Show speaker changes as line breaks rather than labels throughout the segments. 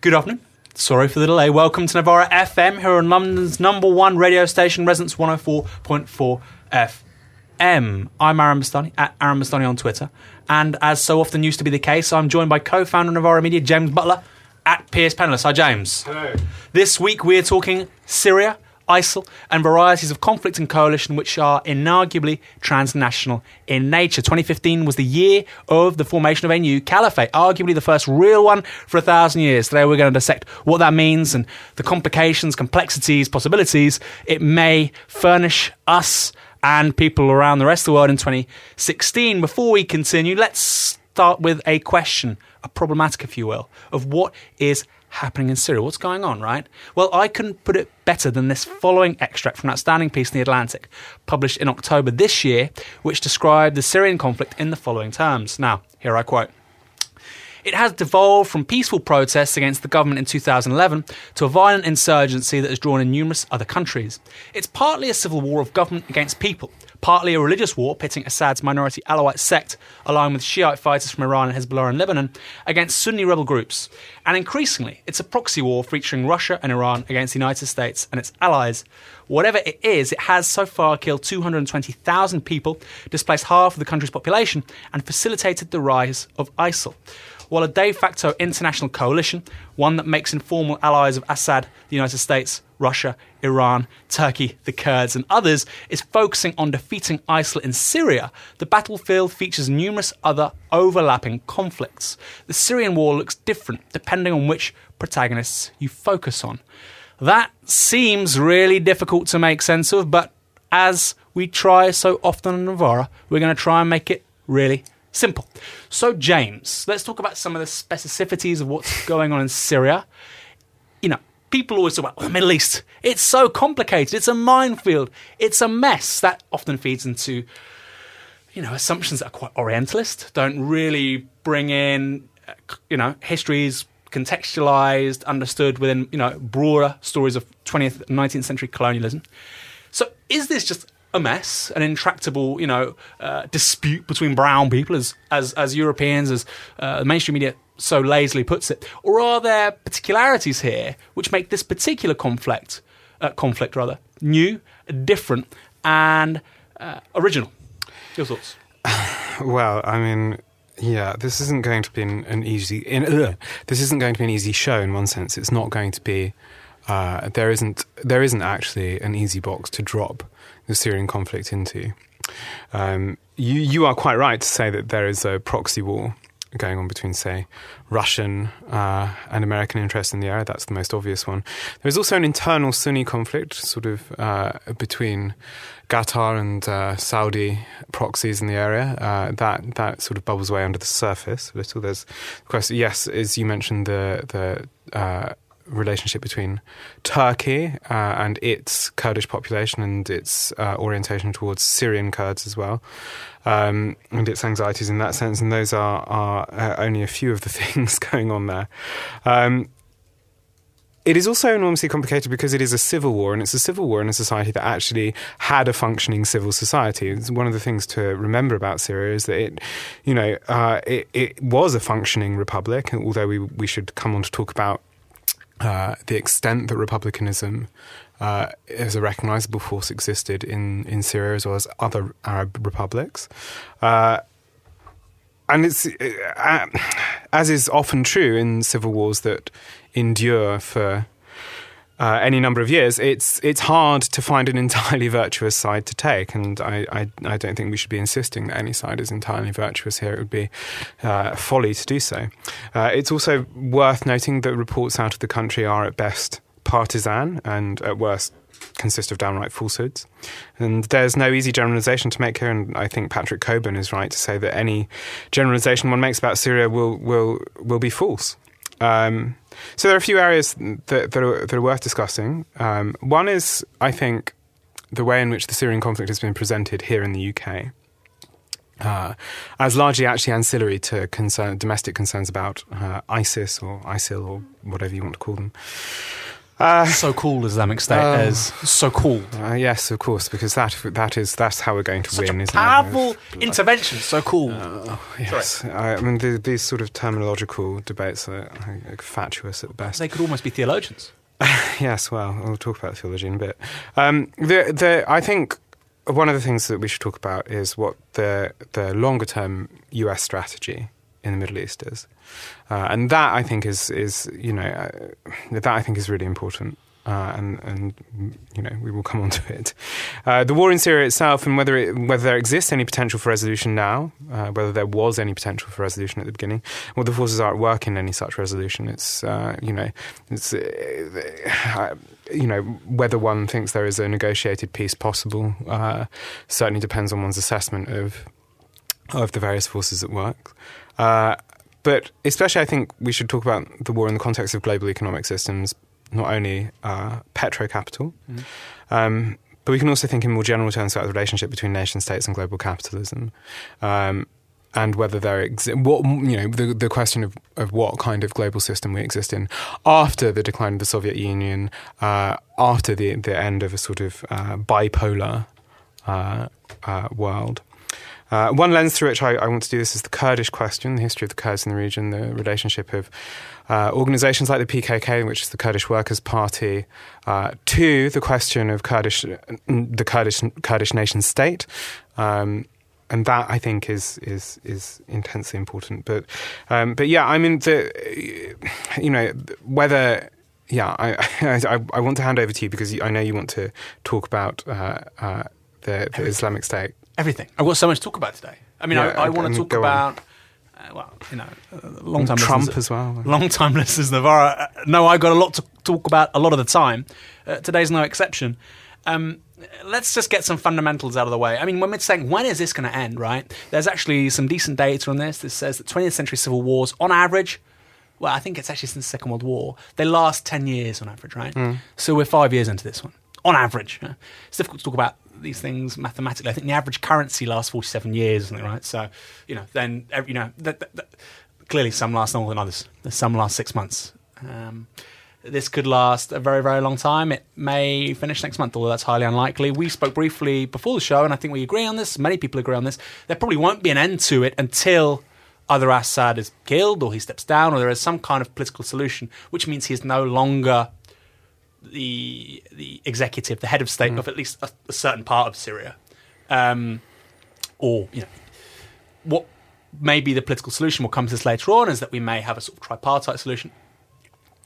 Good afternoon. Sorry for the delay. Welcome to Novara FM here on London's number one radio station, Resonance 104.4 FM. I'm Aaron Bastani, at Aaron Bastani on Twitter. And as so often used to be the case, I'm joined by co founder of Novara Media, James Butler, at Piers Penniless. Hi, James.
Hello.
This week we're talking Syria, ISIL, and varieties of conflict and coalition which are inarguably transnational in nature. 2015 was the year of the formation of a new caliphate, arguably the first real one for a thousand years. Today we're going to dissect what that means and the complications, complexities, possibilities it may furnish us and people around the rest of the world in 2016. Before we continue, let's start with a question, a problematic, if you will, of what is happening in Syria. What's going on, right? Well, I couldn't put it better than this following extract from an outstanding piece in The Atlantic, published in October this year, which described the Syrian conflict in the following terms. Now, here I quote. It has devolved from peaceful protests against the government in 2011 to a violent insurgency that has drawn in numerous other countries. It's partly a civil war of government against people, partly a religious war pitting Assad's minority Alawite sect, along with Shiite fighters from Iran and Hezbollah in Lebanon, against Sunni rebel groups. And increasingly, it's a proxy war featuring Russia and Iran against the United States and its allies. Whatever it is, it has so far killed 220,000 people, displaced half of the country's population, and facilitated the rise of ISIL while a de facto international coalition, one that makes informal allies of Assad, the United States, Russia, Iran, Turkey, the Kurds, and others, is focusing on defeating ISIL in Syria, the battlefield features numerous other overlapping conflicts. The Syrian war looks different depending on which protagonists you focus on. That seems really difficult to make sense of, but as we try so often in Novara, we're going to try and make it really Simple. So, James, let's talk about some of the specificities of what's going on in Syria. You know, people always talk about oh, the Middle East. It's so complicated. It's a minefield. It's a mess. That often feeds into, you know, assumptions that are quite Orientalist, don't really bring in, you know, histories contextualized, understood within, you know, broader stories of 20th, 19th century colonialism. So, is this just a mess, an intractable, you know, uh, dispute between brown people, as as, as Europeans, as uh, mainstream media so lazily puts it, or are there particularities here which make this particular conflict, uh, conflict rather, new, different, and uh, original? Your thoughts?
well, I mean, yeah, this isn't going to be an, an easy. In, this isn't going to be an easy show in one sense. It's not going to be. Uh, there isn't. There isn't actually an easy box to drop the Syrian conflict into. Um, you, you are quite right to say that there is a proxy war going on between, say, Russian uh, and American interests in the area. That's the most obvious one. There's also an internal Sunni conflict, sort of uh, between Qatar and uh, Saudi proxies in the area. Uh, that that sort of bubbles away under the surface a little. There's question. Yes, as you mentioned, the the uh, relationship between Turkey uh, and its Kurdish population and its uh, orientation towards Syrian Kurds as well, um, and its anxieties in that sense. And those are, are uh, only a few of the things going on there. Um, it is also enormously complicated because it is a civil war, and it's a civil war in a society that actually had a functioning civil society. It's one of the things to remember about Syria is that it, you know, uh, it, it was a functioning republic. Although we we should come on to talk about uh, the extent that republicanism uh, as a recognizable force existed in, in Syria as well as other Arab republics. Uh, and it's uh, as is often true in civil wars that endure for uh, any number of years, it's it's hard to find an entirely virtuous side to take, and I, I, I don't think we should be insisting that any side is entirely virtuous here. It would be uh, folly to do so. Uh, it's also worth noting that reports out of the country are at best partisan and at worst consist of downright falsehoods. And there's no easy generalization to make here, and I think Patrick Cockburn is right to say that any generalization one makes about Syria will will will be false. Um, so there are a few areas that, that, are, that are worth discussing. Um, one is, I think, the way in which the Syrian conflict has been presented here in the UK. Uh, as largely actually ancillary to concern, domestic concerns about uh, ISIS or ISIL or whatever you want to call them. Uh,
so cool Islamic State
Uh,
as so cool.
uh, yes, of course, because that that is that's how we're going to
Such
win,
a powerful
it?
intervention. So cool.
Yes, I, I mean the, these sort of terminological debates are, are fatuous at best.
they could almost be theologians.
Yes, well, we'll talk about theology in a bit. Um, the, the, I think one of the things that we should talk about is what the the longer term U.S. strategy in the Middle East is, uh, and that I think is is you know uh, that I think is really important. Uh, and and you know we will come on to it. Uh, the war in Syria itself, and whether it, whether there exists any potential for resolution now, uh, whether there was any potential for resolution at the beginning, what the forces are at work in any such resolution. It's uh, you know it's you know whether one thinks there is a negotiated peace possible. Certainly depends on one's assessment of of the various forces at work. Uh, but especially, I think we should talk about the war in the context of global economic systems, not only uh, petro capital, um, but we can also think in more general terms about the relationship between nation states and global capitalism. Um, and whether there exi- what you know the the question of, of what kind of global system we exist in after the decline of the Soviet Union, uh, after the the end of a sort of uh, bipolar uh, uh, world. Uh, one lens through which I, I want to do this is the Kurdish question, the history of the Kurds in the region, the relationship of uh, organizations like the PKK, which is the Kurdish Workers' Party, uh, to the question of Kurdish, the Kurdish Kurdish nation state. Um, and that I think is is is intensely important. But um, but yeah, I mean the you know whether yeah I, I I want to hand over to you because I know you want to talk about uh, uh, the, the Islamic State.
Everything. I've got so much to talk about today. I mean,
Yeah,
I, I want to talk about, uh, well, you know, long time
Trump as well.
Long time listeners, Novara. Uh, no, I've got a lot to talk about a lot of the time. Uh, today's no exception. Um, let's just get some fundamentals out of the way. I mean, when we're saying when is this going to end, right? There's actually some decent data on this. This says that 20th century civil wars, on average, well, I think it's actually since the Second World War, they last 10 years on average, right? So we're five years into this one, on average. It's difficult to talk about these things mathematically. I think the average currency lasts 47 years right? So, you know, then, you know, clearly some last longer than others. Some last six months. Um, this could last a very, very long time. It may finish next month, although that's highly unlikely. We spoke briefly before the show, and I think we agree on this. Many people agree on this. There probably won't be an end to it until either Assad is killed or he steps down or there is some kind of political solution, which means he is no longer the the executive, the head of state of at least a, a certain part of Syria. Um, or, you know, what may be the political solution, we'll come to this later on, is that we may have a sort of tripartite solution.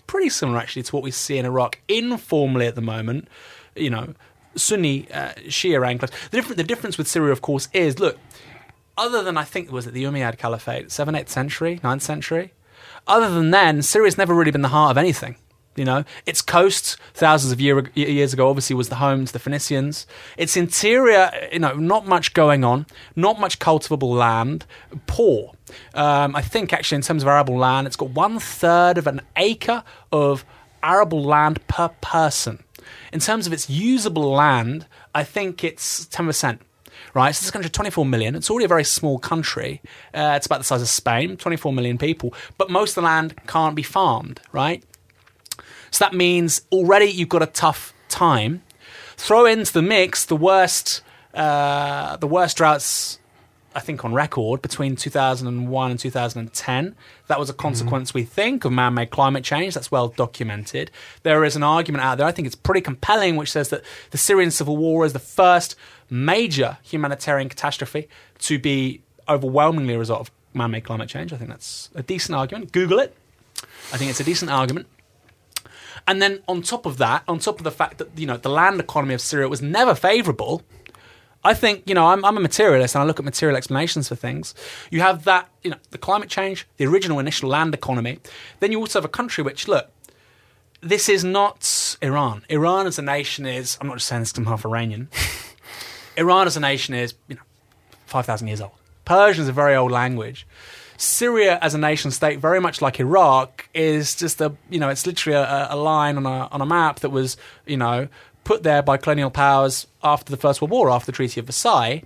Pretty similar, actually, to what we see in Iraq informally at the moment. You know, Sunni, uh, Shia enclaves. The, different, the difference with Syria, of course, is look, other than I think was it the Umayyad Caliphate, 7th, 8th century, 9th century, other than then, Syria's never really been the heart of anything. You know, its coast, thousands of year, years ago, obviously was the home to the Phoenicians. Its interior, you know, not much going on, not much cultivable land, poor. Um, I think actually, in terms of arable land, it's got one third of an acre of arable land per person. In terms of its usable land, I think it's 10%. Right, so this country, 24 million. It's already a very small country. Uh, it's about the size of Spain, 24 million people. But most of the land can't be farmed, right? So that means already you've got a tough time. Throw into the mix the worst, uh, the worst droughts, I think, on record between 2001 and 2010. That was a consequence, we think, of man-made climate change. That's well documented. There is an argument out there. I think it's pretty compelling, which says that the Syrian civil war is the first major humanitarian catastrophe to be overwhelmingly a result of man-made climate change. I think that's a decent argument. Google it. I think it's a decent argument. And then on top of that, on top of the fact that you know the land economy of Syria was never favourable, I think you know I'm, I'm a materialist and I look at material explanations for things. You have that you know the climate change, the original initial land economy. Then you also have a country which look, this is not Iran. Iran as a nation is I'm not just saying this because I'm half Iranian. Iran as a nation is you know five thousand years old. Persian is a very old language. Syria as a nation state, very much like Iraq, is just a you know it's literally a, a line on a on a map that was you know put there by colonial powers after the First World War, after the Treaty of Versailles,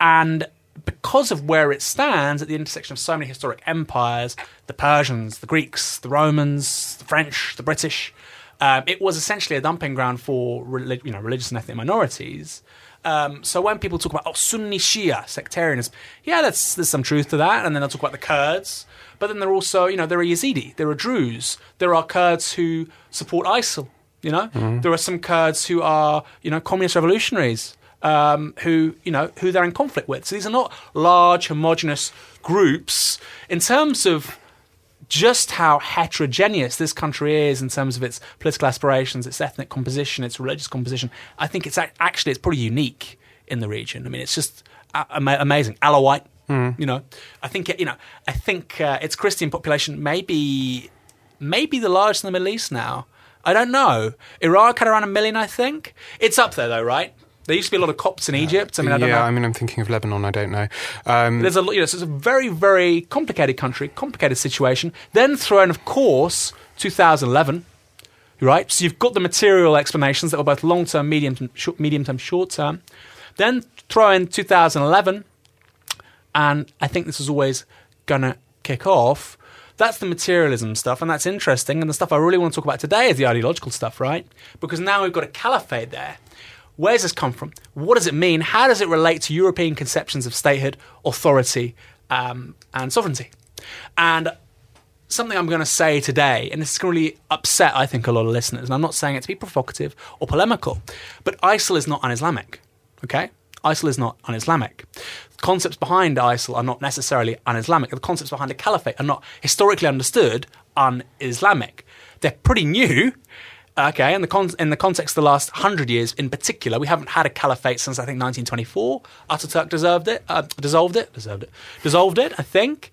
and because of where it stands at the intersection of so many historic empires, the Persians, the Greeks, the Romans, the French, the British, Um, it was essentially a dumping ground for you know religious and ethnic minorities. Um, so when people talk about oh Sunni Shia sectarianism, yeah, that's, there's some truth to that. And then they'll talk about the Kurds, but then there are also you know there are Yazidi, there are Druze, there are Kurds who support ISIL. You know, there are some Kurds who are you know communist revolutionaries um, who you know who they're in conflict with. So these are not large homogenous groups in terms of just how heterogeneous this country is in terms of its political aspirations, its ethnic composition, its religious composition. I think it's actually it's pretty unique in the region. I mean, it's just amazing. Alawite, you know, I think you know, I think uh, its Christian population may be maybe the largest in the Middle East now. I don't know. Iraq had around a million, I think. It's up there though, right? There used to be a lot of Copts in Egypt. I mean, I don't
yeah,
know.
I mean, I'm thinking of Lebanon. I don't know. Um,
There's a lot- you know, so it's a very, very complicated country, complicated situation. Then throw in, of course, 2011. Right, so you've got the material explanations that were both long term, medium, short, medium term, short term. Then throw in 2011, and I think this is always gonna kick off. That's the materialism stuff, and that's interesting. And the stuff I really want to talk about today is the ideological stuff, right? Because now we've got a caliphate there. Where's this come from? What does it mean? How does it relate to European conceptions of statehood, authority, um, and sovereignty? And something I'm going to say today, and this is going to really upset, I think, a lot of listeners, and I'm not saying it to be provocative or polemical, but ISIL is not un Islamic. Okay? ISIL is not un Islamic. Concepts behind ISIL are not necessarily un Islamic. The concepts behind the caliphate are not historically understood un Islamic. They're pretty new. Okay, in the, con- in the context of the last hundred years, in particular, we haven't had a caliphate since I think 1924. Ataturk deserved it, uh, dissolved it, deserved it, dissolved it. I think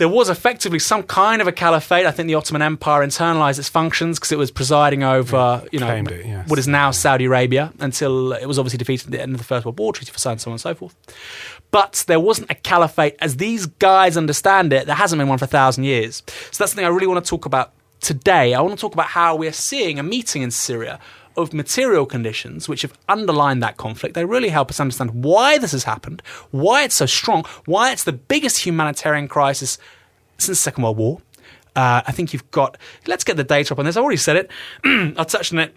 there was effectively some kind of a caliphate. I think the Ottoman Empire internalized its functions because it was presiding over, you know,
it, yes.
what is now Saudi Arabia until it was obviously defeated at the end of the First World War, Treaty for and so on and so forth. But there wasn't a caliphate as these guys understand it. There hasn't been one for a thousand years. So that's something I really want to talk about today. I want to talk about how we're seeing a meeting in Syria of material conditions which have underlined that conflict. They really help us understand why this has happened, why it's so strong, why it's the biggest humanitarian crisis since the Second World War. Uh, I think you've got. Let's get the data up on this. I already said it. I touched on it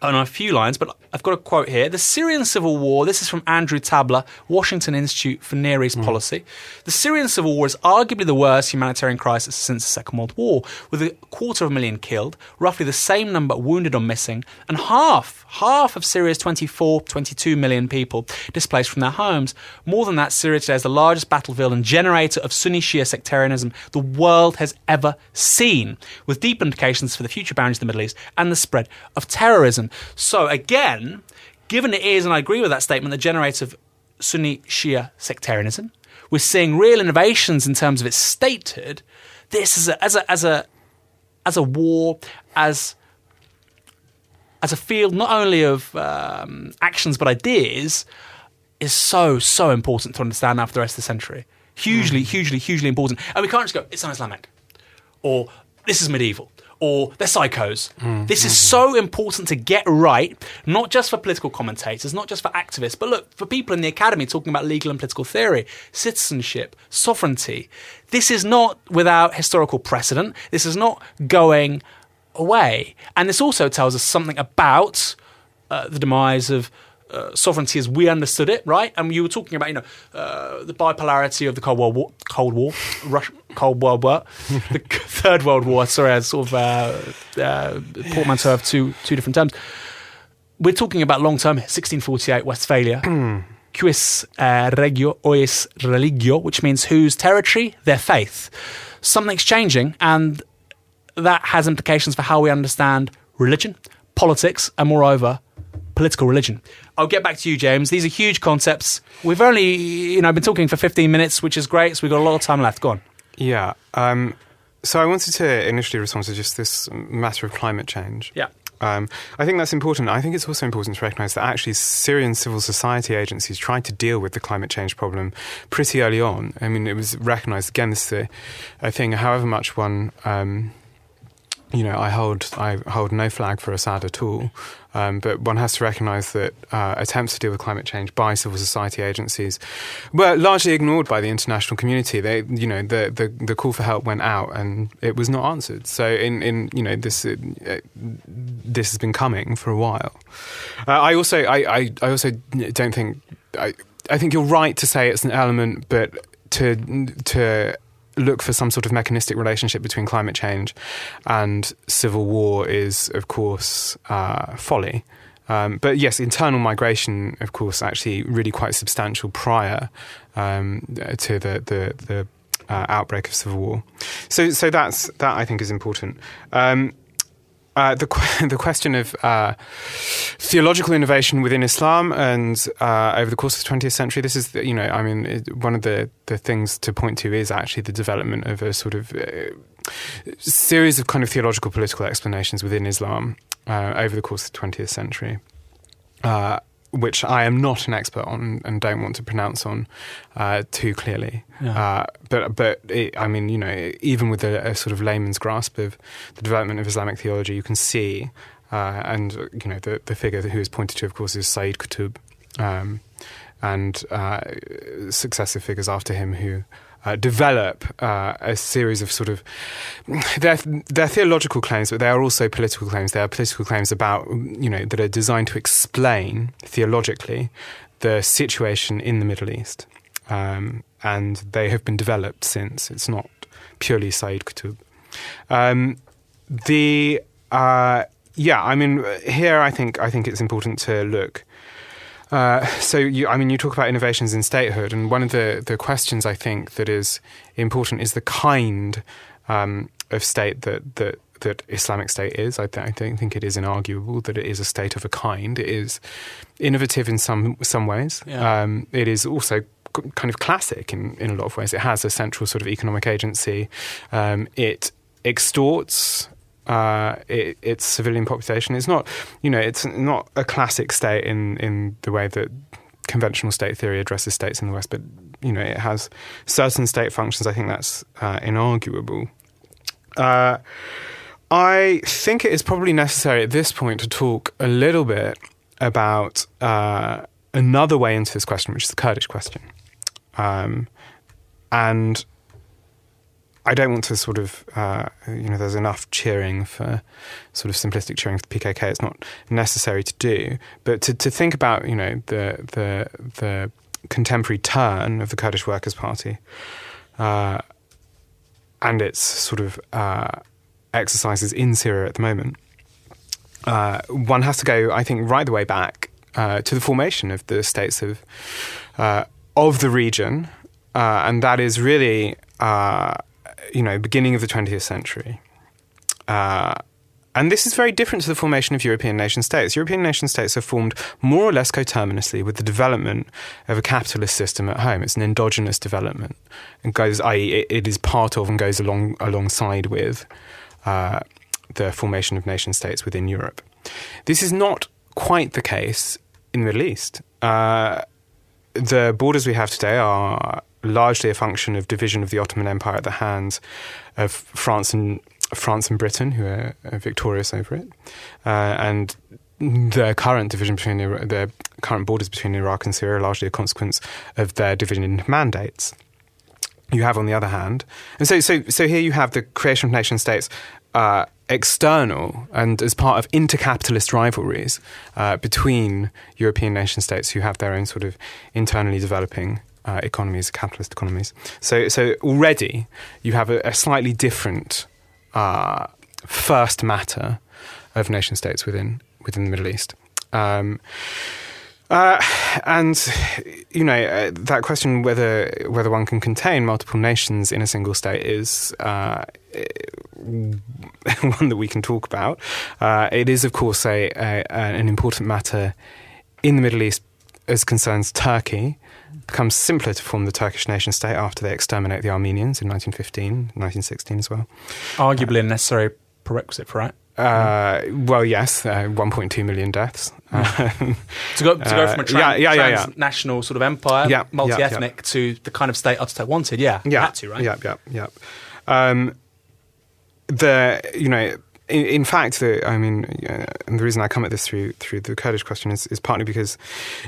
on a few lines, but I've got a quote here. The Syrian civil war, this is from Andrew Tabler, Washington Institute for Near East mm. Policy. The Syrian civil war is arguably the worst humanitarian crisis since the Second World War, with a quarter of a million killed, roughly the same number wounded or missing, and half, half of Syria's 24, 22 million people displaced from their homes. More than that, Syria today is the largest battlefield and generator of Sunni Shia sectarianism the world has ever seen, with deep implications for the future boundaries of the Middle East and the spread of terrorism. So, again, given it is, and I agree with that statement, the generator of Sunni Shia sectarianism, we're seeing real innovations in terms of its statehood. This is a, as a as a as a war, as as a field not only of um, actions but ideas, is so so important to understand now for the rest of the century. Hugely, hugely, hugely important. And we can't just go, it's un-Islamic, or this is medieval, or they're psychos. This is so important to get right, not just for political commentators, not just for activists, but look, for people in the academy talking about legal and political theory, citizenship, sovereignty. This is not without historical precedent. This is not going away. And this also tells us something about uh, the demise of uh, sovereignty as we understood it, right? And you were talking about, you know, uh, the bipolarity of the Cold War, War Cold War, Rush, Cold World War, the Third World War. Sorry, I sort of uh, uh, portmanteau of two two different terms. We're talking about long term, 1648 Westphalia. Cuius uh, regio eius religio, which means whose territory, their faith. Something's changing, and that has implications for how we understand religion, politics, and moreover, political religion. I'll get back to you, James. These are huge concepts. We've only, you know, been talking for 15 minutes, which is great, so we've got a lot of time left. Go on.
Yeah. Um, so I wanted to initially respond to just this matter of climate change.
Yeah.
Um, I think that's important. I think it's also important to recognise that actually Syrian civil society agencies tried to deal with the climate change problem pretty early on. I mean, it was recognised again. This is a, a thing. However much one. Um, you know, I hold I hold no flag for Assad at all. Um, but one has to recognise that uh, attempts to deal with climate change by civil society agencies were largely ignored by the international community. They, you know, the, the, the call for help went out and it was not answered. So, in, in you know, this uh, this has been coming for a while. Uh, I also I, I, I also don't think I, I think you're right to say it's an element, but to to look for some sort of mechanistic relationship between climate change and civil war is, of course, uh, folly. Um, but yes, internal migration, of course, actually really quite substantial prior um, to the the, the uh, outbreak of civil war. So, so that's that I think is important. Um, uh, the the question of uh, theological innovation within Islam and uh, over the course of the 20th century, this is the, you know I mean it, one of the the things to point to is actually the development of a sort of uh, series of kind of theological political explanations within Islam uh, over the course of the 20th century which I am not an expert on and don't want to pronounce on uh, too clearly. Yeah. Uh, but but it, I mean, you know, even with a, a, sort of layman's grasp of the development of Islamic theology, you can see, uh, and you know, the the figure who is pointed to, of course, is Sayyid Qutb, um, and uh, successive figures after him who uh, develop uh, a series of sort of they're, they're theological claims, but they are also political claims. They are political claims about you know that are designed to explain theologically the situation in the Middle East, um, and they have been developed since. It's not purely Sayyid Qutb. Um, the uh, yeah, I mean, here I think I think it's important to look uh, so, you, I mean, you talk about innovations in statehood, and one of the, the questions I think that is important is the kind um, of state that, that that Islamic State is. I, th- I, don't think it is inarguable that it is a state of a kind. It is innovative in some some ways. Yeah. Um, it is also kind of classic in, in a lot of ways. It has a central sort of economic agency. Um, it extorts uh, it, its civilian population. It's not, you know, it's not a classic state in in the way that conventional state theory addresses states in the West, but you know, it has certain state functions. I think that's uh, inarguable. Uh, I think it is probably necessary at this point to talk a little bit about uh, another way into this question, which is the Kurdish question. Um, and I don't want to sort of, uh, you know, there's enough cheering for sort of simplistic cheering for the PKK. It's not necessary to do, but to, to think about, you know, the the the contemporary turn of the Kurdish Workers' Party uh, and its sort of uh, exercises in Syria at the moment. Uh, one has to go, I think, right the way back uh, to the formation of the states of uh, of the region, and that is really you know, beginning of the 20th century. Uh, and this is very different to the formation of European nation states. European nation states are formed more or less coterminously with the development of a capitalist system at home. It's an endogenous development, and goes, i.e., it is part of and goes along alongside with uh, the formation of nation states within Europe. This is not quite the case in the Middle East. Uh, the borders we have today are largely a function of division of the Ottoman Empire at the hands of France and France and Britain, who are, are victorious over it, uh, and the current division between the current borders between Iraq and Syria are largely a consequence of their division in mandates. You have, on the other hand, and so so so here you have the creation of nation states. Uh, external and as part of intercapitalist rivalries uh, between European nation states who have their own sort of internally developing uh, economies, capitalist economies. So, so already you have a, a slightly different uh, first matter of nation states within within the Middle East. Um, uh, and you know uh, that question whether whether one can contain multiple nations in a single state is uh, one that we can talk about. Uh, it is, of course, a, a, an important matter in the Middle East as concerns Turkey, becomes simpler to form the Turkish nation state after they exterminate the Armenians in 1915, 1916 as well.
Arguably a necessary prerequisite for it.
Uh, well, yes, uh, 1.2 million deaths.
to go to go from a tra-
yeah, yeah, yeah,
transnational sort of empire, multi-ethnic, to the kind of state Ataturk wanted. Yeah,
yeah,
had to, right?
Yeah, yeah, yeah. Um, the you know in, in fact, the, I mean, uh, and the reason I come at this through through the Kurdish question is, is partly because,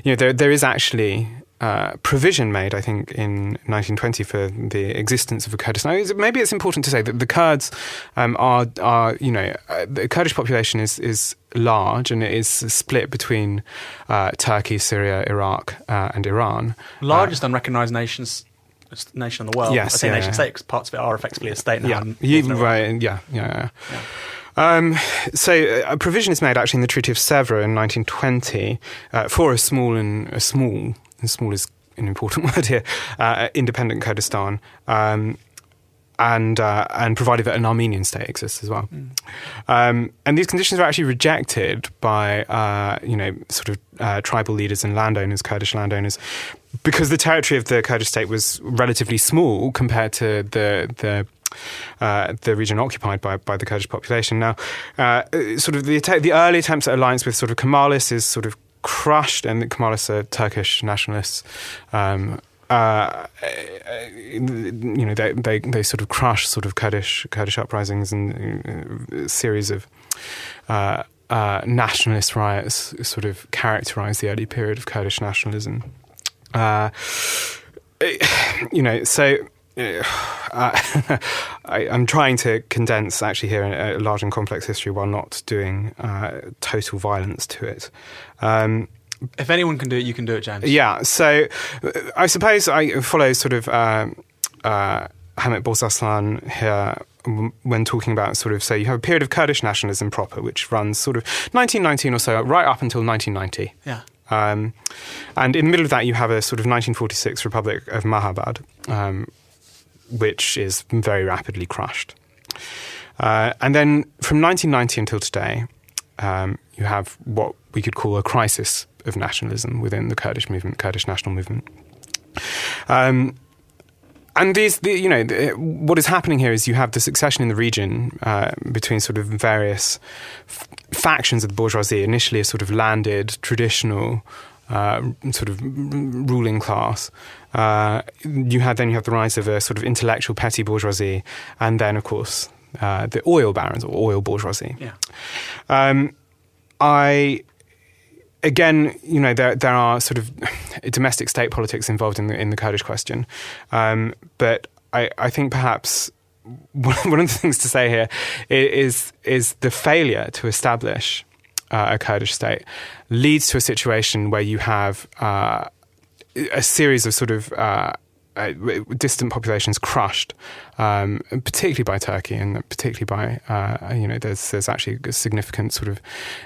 you know, there there is actually uh, provision made, I think, in 1920 for the existence of a Kurdistan. Now, maybe it's important to say that the Kurds um, are, are, you know, uh, the Kurdish population is, is large and it is split between uh, Turkey, Syria, Iraq, uh, and Iran.
Largest unrecognized nations nation in the world.
Yes,
I say
yeah,
nation
yeah.
state because parts of it are effectively a state now.
Yeah,
and
you, right, yeah, yeah. yeah.
Yeah.
Um, so uh, a provision is made actually in the Treaty of Sèvres in 1920 uh, for a small and a small, small is an important word here, uh, independent Kurdistan. Um, and uh, and provided that an Armenian state exists as well, um, and these conditions were actually rejected by uh, you know sort of uh, tribal leaders and landowners, Kurdish landowners, because the territory of the Kurdish state was relatively small compared to the the uh, the region occupied by, by the Kurdish population. Now, uh, sort of the the early attempts at alliance with sort of Kemalis is sort of crushed, and the are Turkish nationalists. Um, uh, you know, they, they they sort of crush sort of Kurdish Kurdish uprisings and uh, a series of uh, uh, nationalist riots sort of characterize the early period of Kurdish nationalism. Uh, you know, so uh, I, I'm trying to condense actually here a, large and complex history while not doing uh, total violence to it. Um,
If anyone can do it, you can do it, James.
yeah, so uh, I suppose I follow sort of um, uh, Hamit Bozarslan here when talking about sort of, so you have a period of Kurdish nationalism proper, which runs sort of 1919 or so, right up until 1990.
Yeah.
Um, and in the middle of that, you have a sort of 1946 Republic of Mahabad, um, which is very rapidly crushed. Uh, and then from 1990 until today, um, you have what we could call a crisis of nationalism within the Kurdish movement, Kurdish national movement. Um, and these, the, you know, the, what is happening here is you have the succession in the region uh, between sort of various f- factions of the bourgeoisie. Initially, a sort of landed, traditional, uh, sort of ruling class. Uh, you had then you have the rise of a sort of intellectual petty bourgeoisie, and then of course uh, the oil barons or oil bourgeoisie.
Yeah.
Um, I again, you know, there there are sort of domestic state politics involved in the in the Kurdish question, um, but I, I think perhaps one of the things to say here is is the failure to establish uh, a Kurdish state leads to a situation where you have uh, a series of sort of uh, distant populations crushed, um, particularly by Turkey and particularly by uh, you know there's there's actually a significant sort of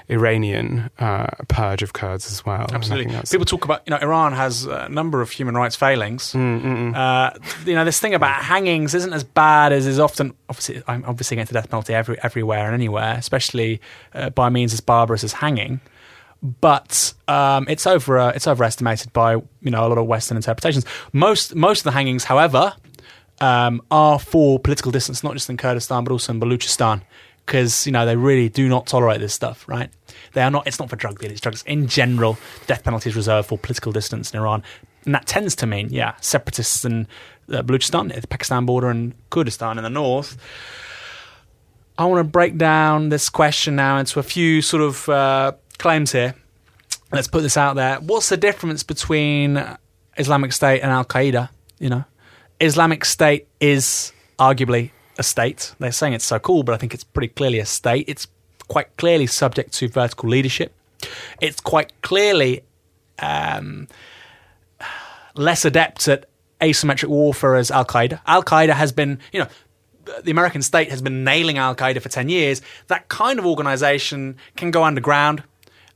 Iranian uh, purge of Kurds as well.
Absolutely. People talk about, you know, Iran has a number of human rights failings.
Mm, mm, mm.
Uh, you know, this thing about hangings isn't as bad as is often. Obviously, I'm obviously against the death penalty every, everywhere and anywhere, especially uh, by means as barbarous as hanging. But um, it's over. Uh, it's overestimated by you know a lot of Western interpretations. Most most of the hangings, however, um, are for political distance, not just in Kurdistan but also in Baluchistan, because you know they really do not tolerate this stuff. Right? They are not. It's not for drug dealers. Drugs in general, death penalty is reserved for political distance in Iran, and that tends to mean yeah, separatists in uh, Baluchistan, the Pakistan border, and Kurdistan in the north. I want to break down this question now into a few sort of uh, claims here. Let's put this out there. What's the difference between Islamic State and Al Qaeda? You know, Islamic State is arguably a state. They're saying it's so cool, but I think it's pretty clearly a state. It's quite clearly subject to vertical leadership. It's quite clearly um, less adept at asymmetric warfare as Al Qaeda. Al Qaeda has been, you know, the American state has been nailing Al Qaeda for 10 years. That kind of organization can go underground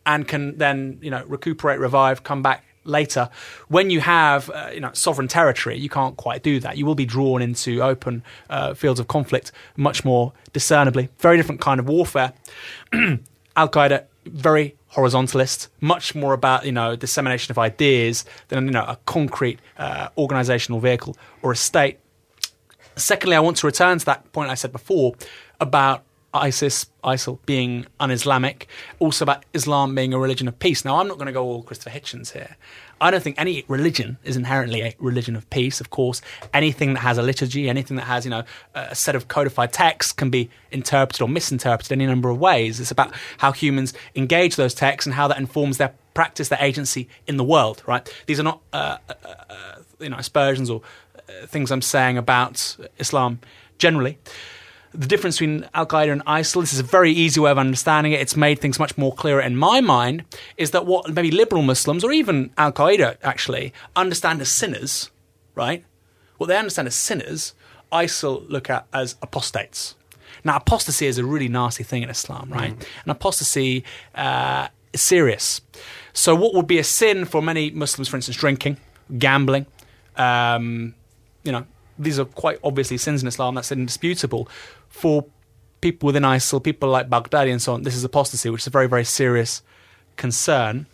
and can then, you know, recuperate, revive, come back later. When you have, uh, you know, sovereign territory, you can't quite do that. You will be drawn into open uh, fields of conflict much more discernibly. Very different kind of warfare. Al Qaeda, very horizontalist, much more about you know dissemination of ideas than you know a concrete uh, organizational vehicle or a state. Secondly, I want to return to that point I said before about ISIS, ISIL being un-Islamic, also about Islam being a religion of peace. Now, I'm not going to go all Christopher Hitchens here. I don't think any religion is inherently a religion of peace. Of course, anything that has a liturgy, anything that has you know a set of codified texts can be interpreted or misinterpreted any number of ways. It's about how humans engage those texts and how that informs their practice, their agency in the world. Right? These are not uh, uh, uh, you know aspersions or uh, things I'm saying about Islam generally the difference between Al Qaeda and ISIL, this is a very easy way of understanding it. It's made things much more clearer in my mind, is that what maybe liberal Muslims or even Al Qaeda actually understand as sinners, right? What they understand as sinners, ISIL look at as apostates. Now, apostasy is a really nasty thing in Islam, right? Mm. And apostasy uh, is serious. So, what would be a sin for many Muslims, for instance, drinking, gambling, um, you know, these are quite obviously sins in Islam. That's indisputable for people within ISIL, people like Baghdadi and so on, this is apostasy, which is a very, very serious concern.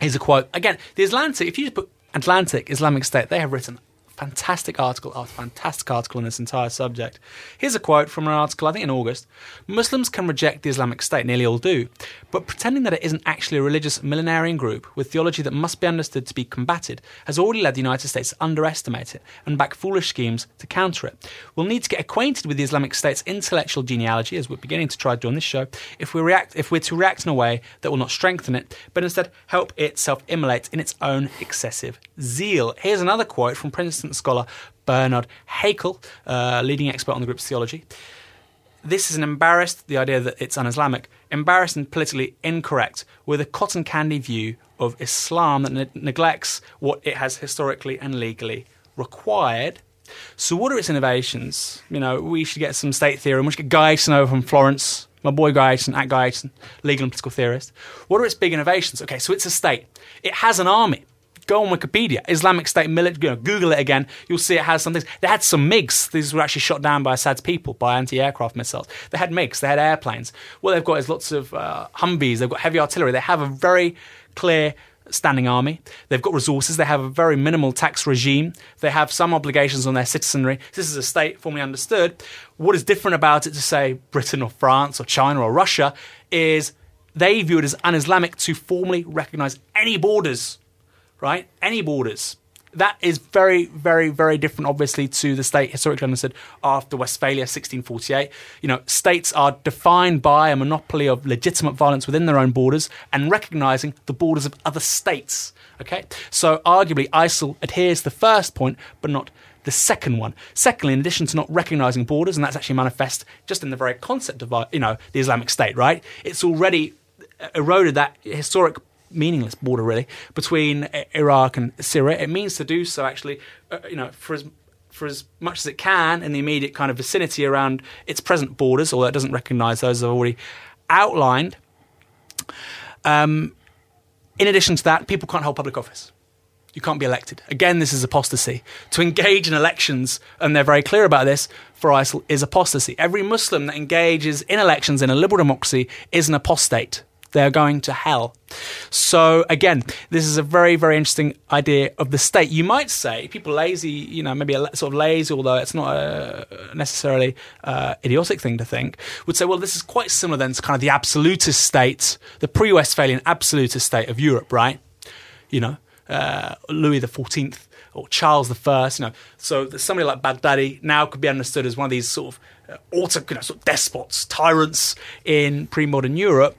Here's a quote. Again, the Atlantic, if you just put Atlantic Islamic State, they have written fantastic article after fantastic article on this entire subject. Here's a quote from an article, I think in August. Muslims can reject the Islamic State, nearly all do, but pretending that it isn't actually a religious millenarian group with theology that must be understood to be combated has already led the United States to underestimate it and back foolish schemes to counter it. We'll need to get acquainted with the Islamic State's intellectual genealogy, as we're beginning to try to do on this show, if we react if we're to react in a way that will not strengthen it, but instead help it self-immolate in its own excessive zeal. Here's another quote from Princeton scholar Bernard Haykel, uh, leading expert on the group's theology. This is an embarrassed, the idea that it's un Islamic, embarrassed and politically incorrect, with a cotton candy view of Islam that ne- neglects what it has historically and legally required. So, what are its innovations? You know, we should get some state theory, we should get Guy Aitchison over from Florence, my boy Guy Aitchison, at Guy Aitchison, legal and political theorist. What are its big innovations? Okay, so it's a state. It has an army. Go on Wikipedia, Islamic State military. You know, Google it again. You'll see it has some things. They had some MiGs. These were actually shot down by Assad's people by anti-aircraft missiles. They had MiGs. They had airplanes. What they've got is lots of uh, Humvees. They've got heavy artillery. They have a very clear standing army. They've got resources. They have a very minimal tax regime. They have some obligations on their citizenry. This is a state formally understood. What is different about it to say Britain or France or China or Russia is they view it as un-Islamic to formally recognize any borders right? Any borders. That is very, very, very different, obviously, to the state historically understood after Westphalia, 1648. You know, states are defined by a monopoly of legitimate violence within their own borders and recognizing the borders of other states. Okay, so arguably, ISIL adheres to the first point, but not the second one. Secondly, in addition to not recognizing borders, and that's actually manifest just in the very concept of, uh, you know, the Islamic State, right? It's already uh, eroded that historic meaningless border really between Iraq and Syria. It means to do so actually, uh, you know, for as for as much as it can in the immediate kind of vicinity around its present borders, although it doesn't recognise those I've already outlined. Um, in addition to that, people can't hold public office. You can't be elected. Again, this is apostasy. To engage in elections, and they're very clear about this, for ISIL is apostasy. Every Muslim that engages in elections in a liberal democracy is an apostate. They're going to hell. So again, this is a very, very interesting idea of the state. You might say people lazy, you know, maybe a sort of lazy, although it's not a necessarily uh, idiotic thing to think, would say, well, this is quite similar then to kind of the absolutist state, the pre-Westphalian absolutist state of Europe, right? You know, uh, Louis the Fourteenth or Charles the First. You know, so somebody like Baghdadi now could be understood as one of these sort of auto, you know, sort of despots, tyrants in pre-modern Europe.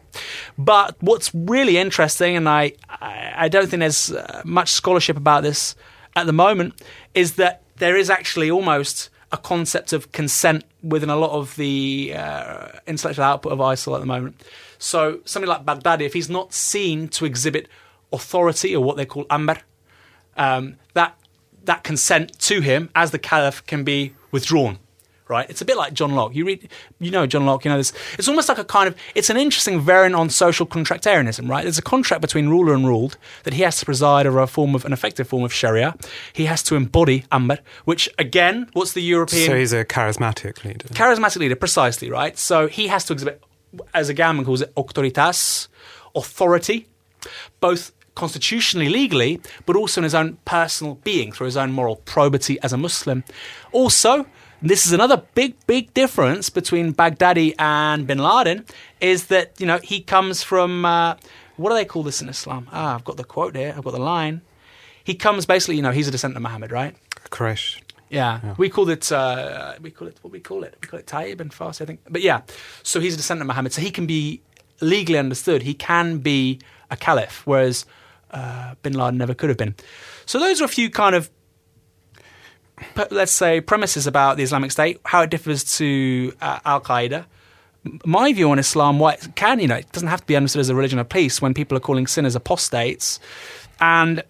But what's really interesting, and I, I don't think there's uh, much scholarship about this at the moment, is that there is actually almost a concept of consent within a lot of the uh, intellectual output of ISIL at the moment. So somebody like Baghdadi, if he's not seen to exhibit authority or what they call amr, um, that that consent to him as the caliph can be withdrawn right? It's a bit like John Locke. You read, you know John Locke. You know this. It's almost like a kind of. It's an interesting variant on social contractarianism, right? There's a contract between ruler and ruled that he has to preside over a form of an effective form of Sharia. He has to embody Amr, which again, what's the European?
So he's a charismatic leader.
Charismatic leader, precisely right. So he has to exhibit, as Agamben calls it, auctoritas, authority, both constitutionally, legally, but also in his own personal being through his own moral probity as a Muslim. Also, this is another big, big difference between Baghdadi and Bin Laden is that you know he comes from uh, what do they call this in Islam? Ah, I've got the quote here. I've got the line. He comes basically, you know, he's a descendant of Muhammad, right?
Quraysh.
Yeah. we call it. Uh, we call it what we call it. We call it Tayyib and Fars, I think. But yeah, so he's a descendant of Muhammad, so he can be legally understood. He can be a caliph, whereas uh, Bin Laden never could have been. So those are a few kind of let's say premises about the Islamic State, how it differs to uh, Al Qaeda. My view on Islam, why it can you know, it doesn't have to be understood as a religion of peace when people are calling sinners apostates, and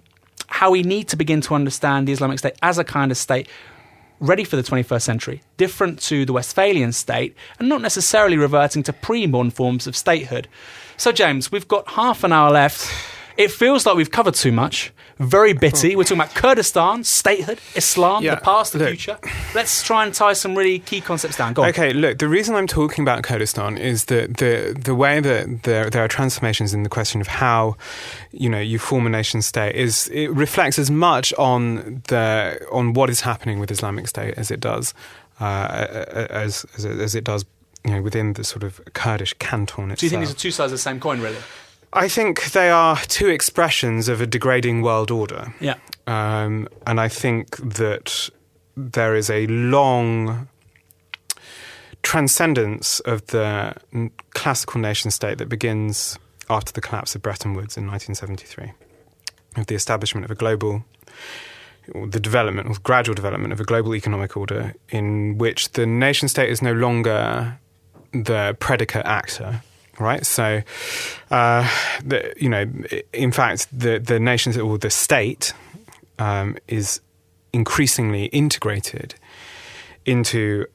how we need to begin to understand the Islamic State as a kind of state ready for the 21st century, different to the Westphalian state, and not necessarily reverting to pre modern forms of statehood. So, James, we've got half an hour left. It feels like we've covered too much. Very bitty. We're talking about Kurdistan, statehood, Islam,
Yeah,
the past, the
look.
future. Let's try and tie some really key concepts down. Go on.
Okay, look, the reason I'm talking about Kurdistan is that the the way that there, there are transformations in the question of how, you know, you form a nation state is it reflects as much on the on what is happening with Islamic State as it does, uh, as, as it- as it does, you know, within the sort of Kurdish canton itself.
Do you think these are two sides of the same coin, really?
I think they are two expressions of a degrading world order.
Yeah.
Um, and I think that there is a long transcendence of the classical nation state that begins after the collapse of Bretton Woods in 1973, of the establishment of a global, or the development, or gradual development of a global economic order in which the nation state is no longer the predicate actor. Right, so uh, the, you know, in fact, the the nation or the state um, is increasingly integrated into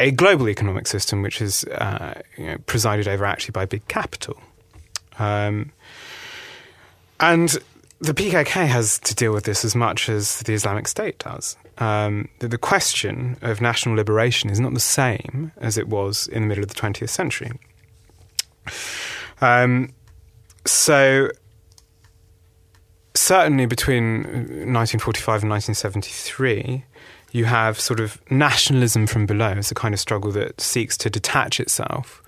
a global economic system, which is uh, you know, presided over actually by big capital. Um, and the PKK has to deal with this as much as the Islamic State does. Um, the, the question of national liberation is not the same as it was in the middle of the 20th century. Um, so certainly between 1945 and 1973, you have sort of nationalism from below as a kind of struggle that seeks to detach itself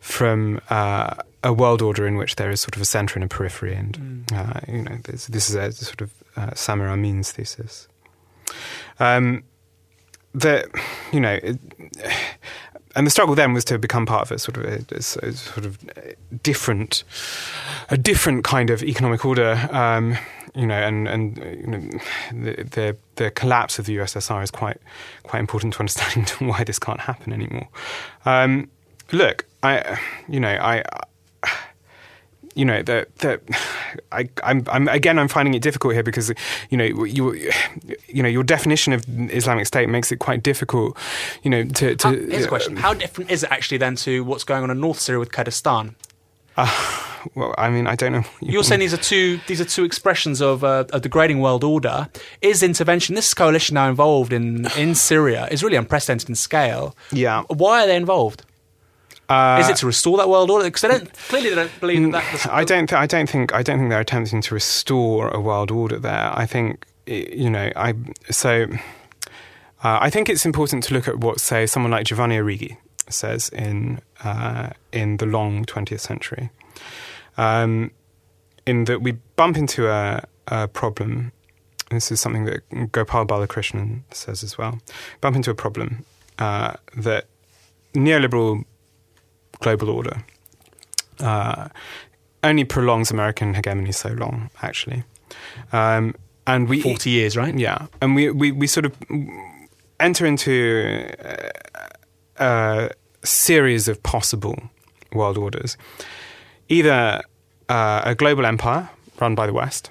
from uh, a world order in which there is sort of a centre and a periphery, and uh, you know this, this is a sort of uh, Samir Amin's thesis. Um, that you know. It, and the struggle then was to become part of a sort of a, a sort of different, a different kind of economic order. Um, you know, and and you know, the, the the collapse of the USSR is quite quite important to understanding why this can't happen anymore. Um, look, I, you know, I. You know that that I, I'm, I'm again I'm finding it difficult here because you know you you know your definition of Islamic State makes it quite difficult you know to, to
How, here's a question: How different is it actually then to what's going on in North Syria with Kurdistan?
Well, I mean, I don't know.
You're saying these are two these are two expressions of uh, a degrading world order. Is intervention this coalition now involved in in Syria is really unprecedented in scale?
Yeah.
Why are they involved?
Uh,
is it to restore that world order? Because they don't clearly they don't believe that. that
I don't. Th- I don't think. I don't think they're attempting to restore a world order there. I think you know. I so. Uh, I think it's important to look at what, say, someone like Giovanni Arrighi says in uh, in the long 20th century. Um, in that we bump into a, a problem. This is something that Gopal Balakrishnan says as well. Bump into a problem uh, that neoliberal global order uh, only prolongs American hegemony so long, actually. Um, and we
Forty years, right?
yeah, and we, we, we sort of enter into a, a series of possible world orders. Either uh, a global empire run by the West,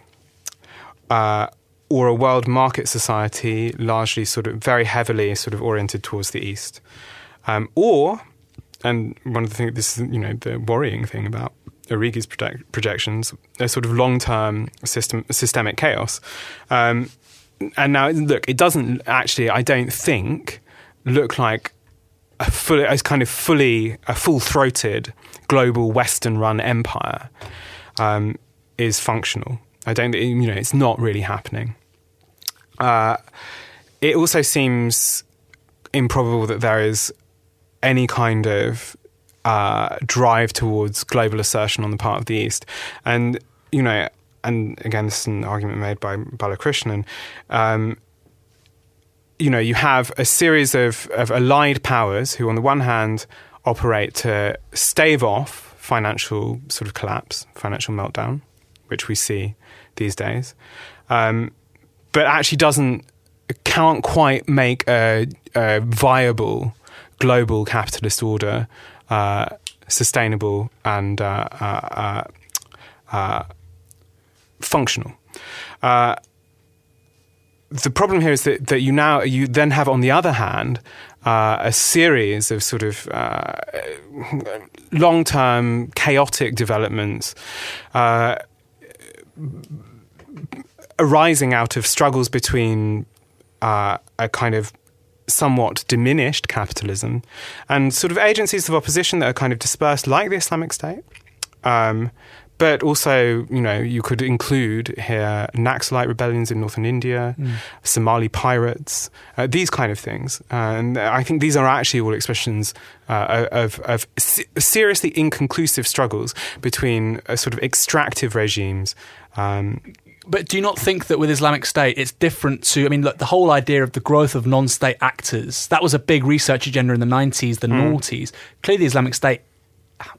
uh, or a world market society largely sort of very heavily sort of oriented towards the East. Um, or, and one of the things, this is, you know, the worrying thing about Arrighi's project, projections, a sort of long-term system, systemic chaos. Um, and now, look, it doesn't actually, I don't think, look like a full, a kind of fully, a full-throated global Western-run empire um, is functional. I don't, you know, it's not really happening. Uh, it also seems improbable that there is any kind of uh, drive towards global assertion on the part of the East. And, you know, and again, this is an argument made by Balakrishnan. Um, you know, you have a series of, of allied powers who, on the one hand, operate to stave off financial sort of collapse, financial meltdown, which we see these days, um, but actually doesn't can't quite make a, a viable global capitalist order uh, sustainable and uh, uh, uh, uh functional. Uh, the problem here is that, that you now you then have on the other hand a series of sort of long term chaotic developments arising out of struggles between uh, a kind of somewhat diminished capitalism and sort of agencies of opposition that are kind of dispersed, like the Islamic State. Um, but also, you know, you could include here Naxalite rebellions in northern India, mm. Somali pirates, uh, these kind of things. Uh, and I think these are actually all expressions uh, of, of seriously inconclusive struggles between uh, sort of extractive regimes. Um,
but do you not think that with Islamic State, it's different to? I mean, look, the whole idea of the growth of non-state actors that was a big research agenda in the '90s, the mm. noughties. Clearly, Islamic State,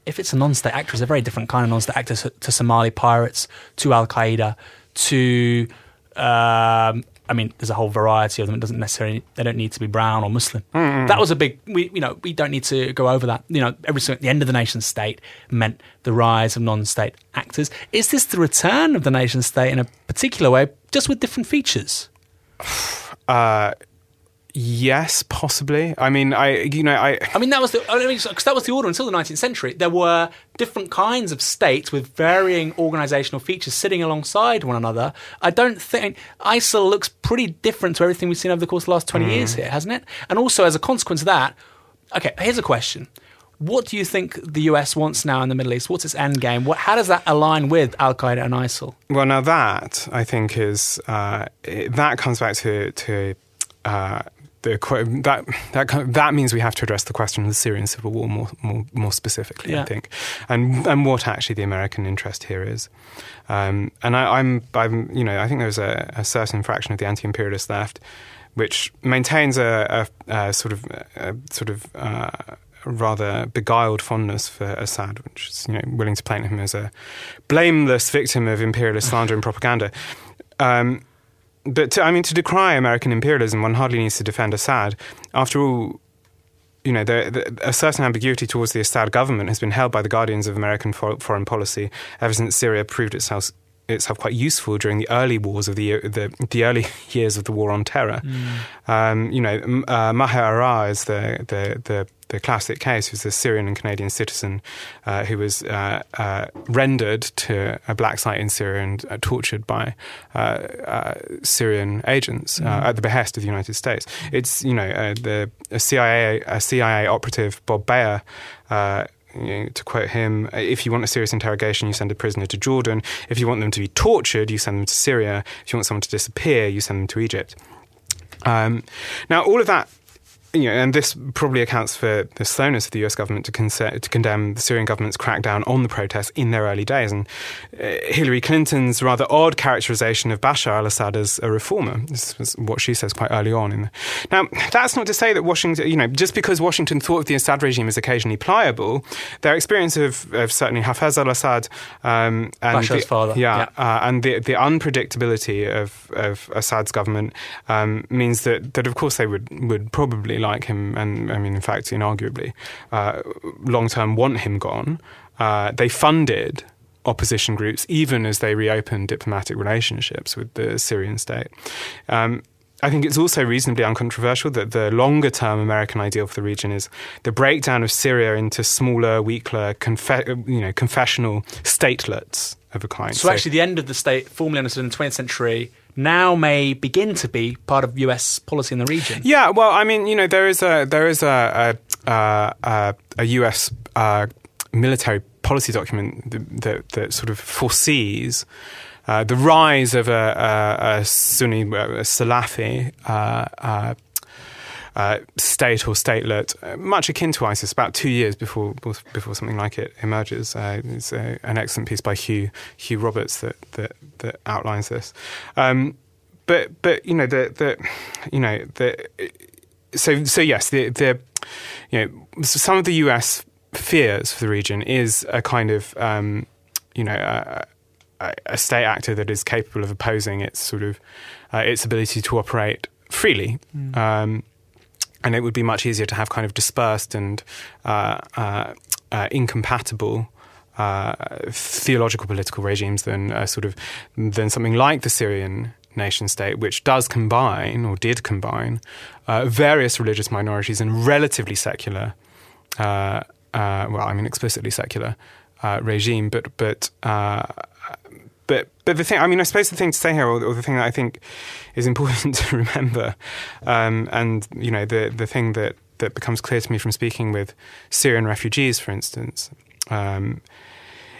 if it's a non-state actor, is a very different kind of non-state actor to, to Somali pirates, to Al Qaeda, to um, I mean, there's a whole variety of them. It doesn't necessarily they don't need to be brown or Muslim. Mm-hmm. That was a big. We you know we don't need to go over that. You know, every the end of the nation state meant the rise of non-state actors. Is this the return of the nation state in a particular way, just with different features?
Uh, Yes, possibly. I mean, I you know, I.
I mean, that was the because that was the order until the 19th century. There were different kinds of states with varying organizational features sitting alongside one another. I don't think ISIL looks pretty different to everything we've seen over the course of the last 20 mm. years here, hasn't it? And also, as a consequence of that, okay, here's a question. What do you think the US wants now in the Middle East? What's its end game? What, how does that align with Al Qaeda and ISIL?
Well, now that I think is uh, that comes back to to uh, the, that that that means we have to address the question of the Syrian civil war more more, more specifically, yeah. I think, and and what actually the American interest here is. Um, and I, am I'm, I'm you know I think there's a, a, certain fraction of the anti-imperialist left which maintains a, a, a sort of a sort of uh, rather beguiled fondness for Assad, which is you know willing to paint him as a blameless victim of imperialist slander and propaganda. Um, but to, I mean, to decry American imperialism, one hardly needs to defend Assad. After all, you know, the, the, a certain ambiguity towards the Assad government has been held by the guardians of American for, foreign policy ever since Syria proved itself itself quite useful during the early wars of the the, the early years of the war on terror. Mm. Um, you know, uh, Maher Arar is the, the the the classic case who's a Syrian and Canadian citizen uh, who was uh, uh, rendered to a black site in Syria and uh, tortured by uh, uh, Syrian agents mm. at the behest of the United States. It's you know the CIA a CIA operative Bob Baer. You know, to quote him, if you want a serious interrogation, you send a prisoner to Jordan. If you want them to be tortured, you send them to Syria. If you want someone to disappear, you send them to Egypt. Um, now, all of that you know, and this probably accounts for the slowness of the U.S. government to, con- to condemn the Syrian government's crackdown on the protests in their early days. And uh, Hillary Clinton's rather odd characterization of Bashar al-Assad as a reformer this was what she says quite early on. The, now, that's not to say that Washington, you know, just because Washington thought of the Assad regime as occasionally pliable, their experience of, of certainly Hafez al-Assad
um, and Bashar's
the,
father,
yeah, yeah. Uh, and the the unpredictability of of Assad's government um, means that that of course they would would probably like him, and I mean, in fact, inarguably, uh, long term want him gone. Uh, they funded opposition groups even as they reopened diplomatic relationships with the Syrian state. Um, I think it's also reasonably uncontroversial that the longer term American ideal for the region is the breakdown of Syria into smaller, weaker, confe- you know, confessional statelets of a kind.
So, so, actually, the end of the state, formally understood in the 20th century, now may begin to be part of U.S. policy in the region.
Yeah, well, I mean, you know, there is a there is a a, a, a U.S. Uh, military policy document that, that, that sort of foresees. Uh, the rise of a, a, a Sunni, a Salafi uh, uh uh, state or statelet, uh, much akin to ISIS. About two years before before something like it emerges, uh, it's a, an excellent piece by Hugh Hugh Roberts that that, that outlines this. Um, but but you know the the you know the so so yes the the you know some of the U.S. fears for the region is a kind of um, you know. a, a state actor that is capable of opposing its sort of uh, its ability to operate freely. Mm. Um, and it would be much easier to have kind of dispersed and uh, uh, uh incompatible uh, theological political regimes than sort of than something like the Syrian nation state, which does combine or did combine uh, various religious minorities and relatively secular, uh, uh, well, I mean explicitly secular regime, but but. Uh, but but the thing, I mean, I suppose the thing to say here, or, or the thing that I think is important to remember, um, and you know, the the thing that that becomes clear to me from speaking with Syrian refugees, for instance, um,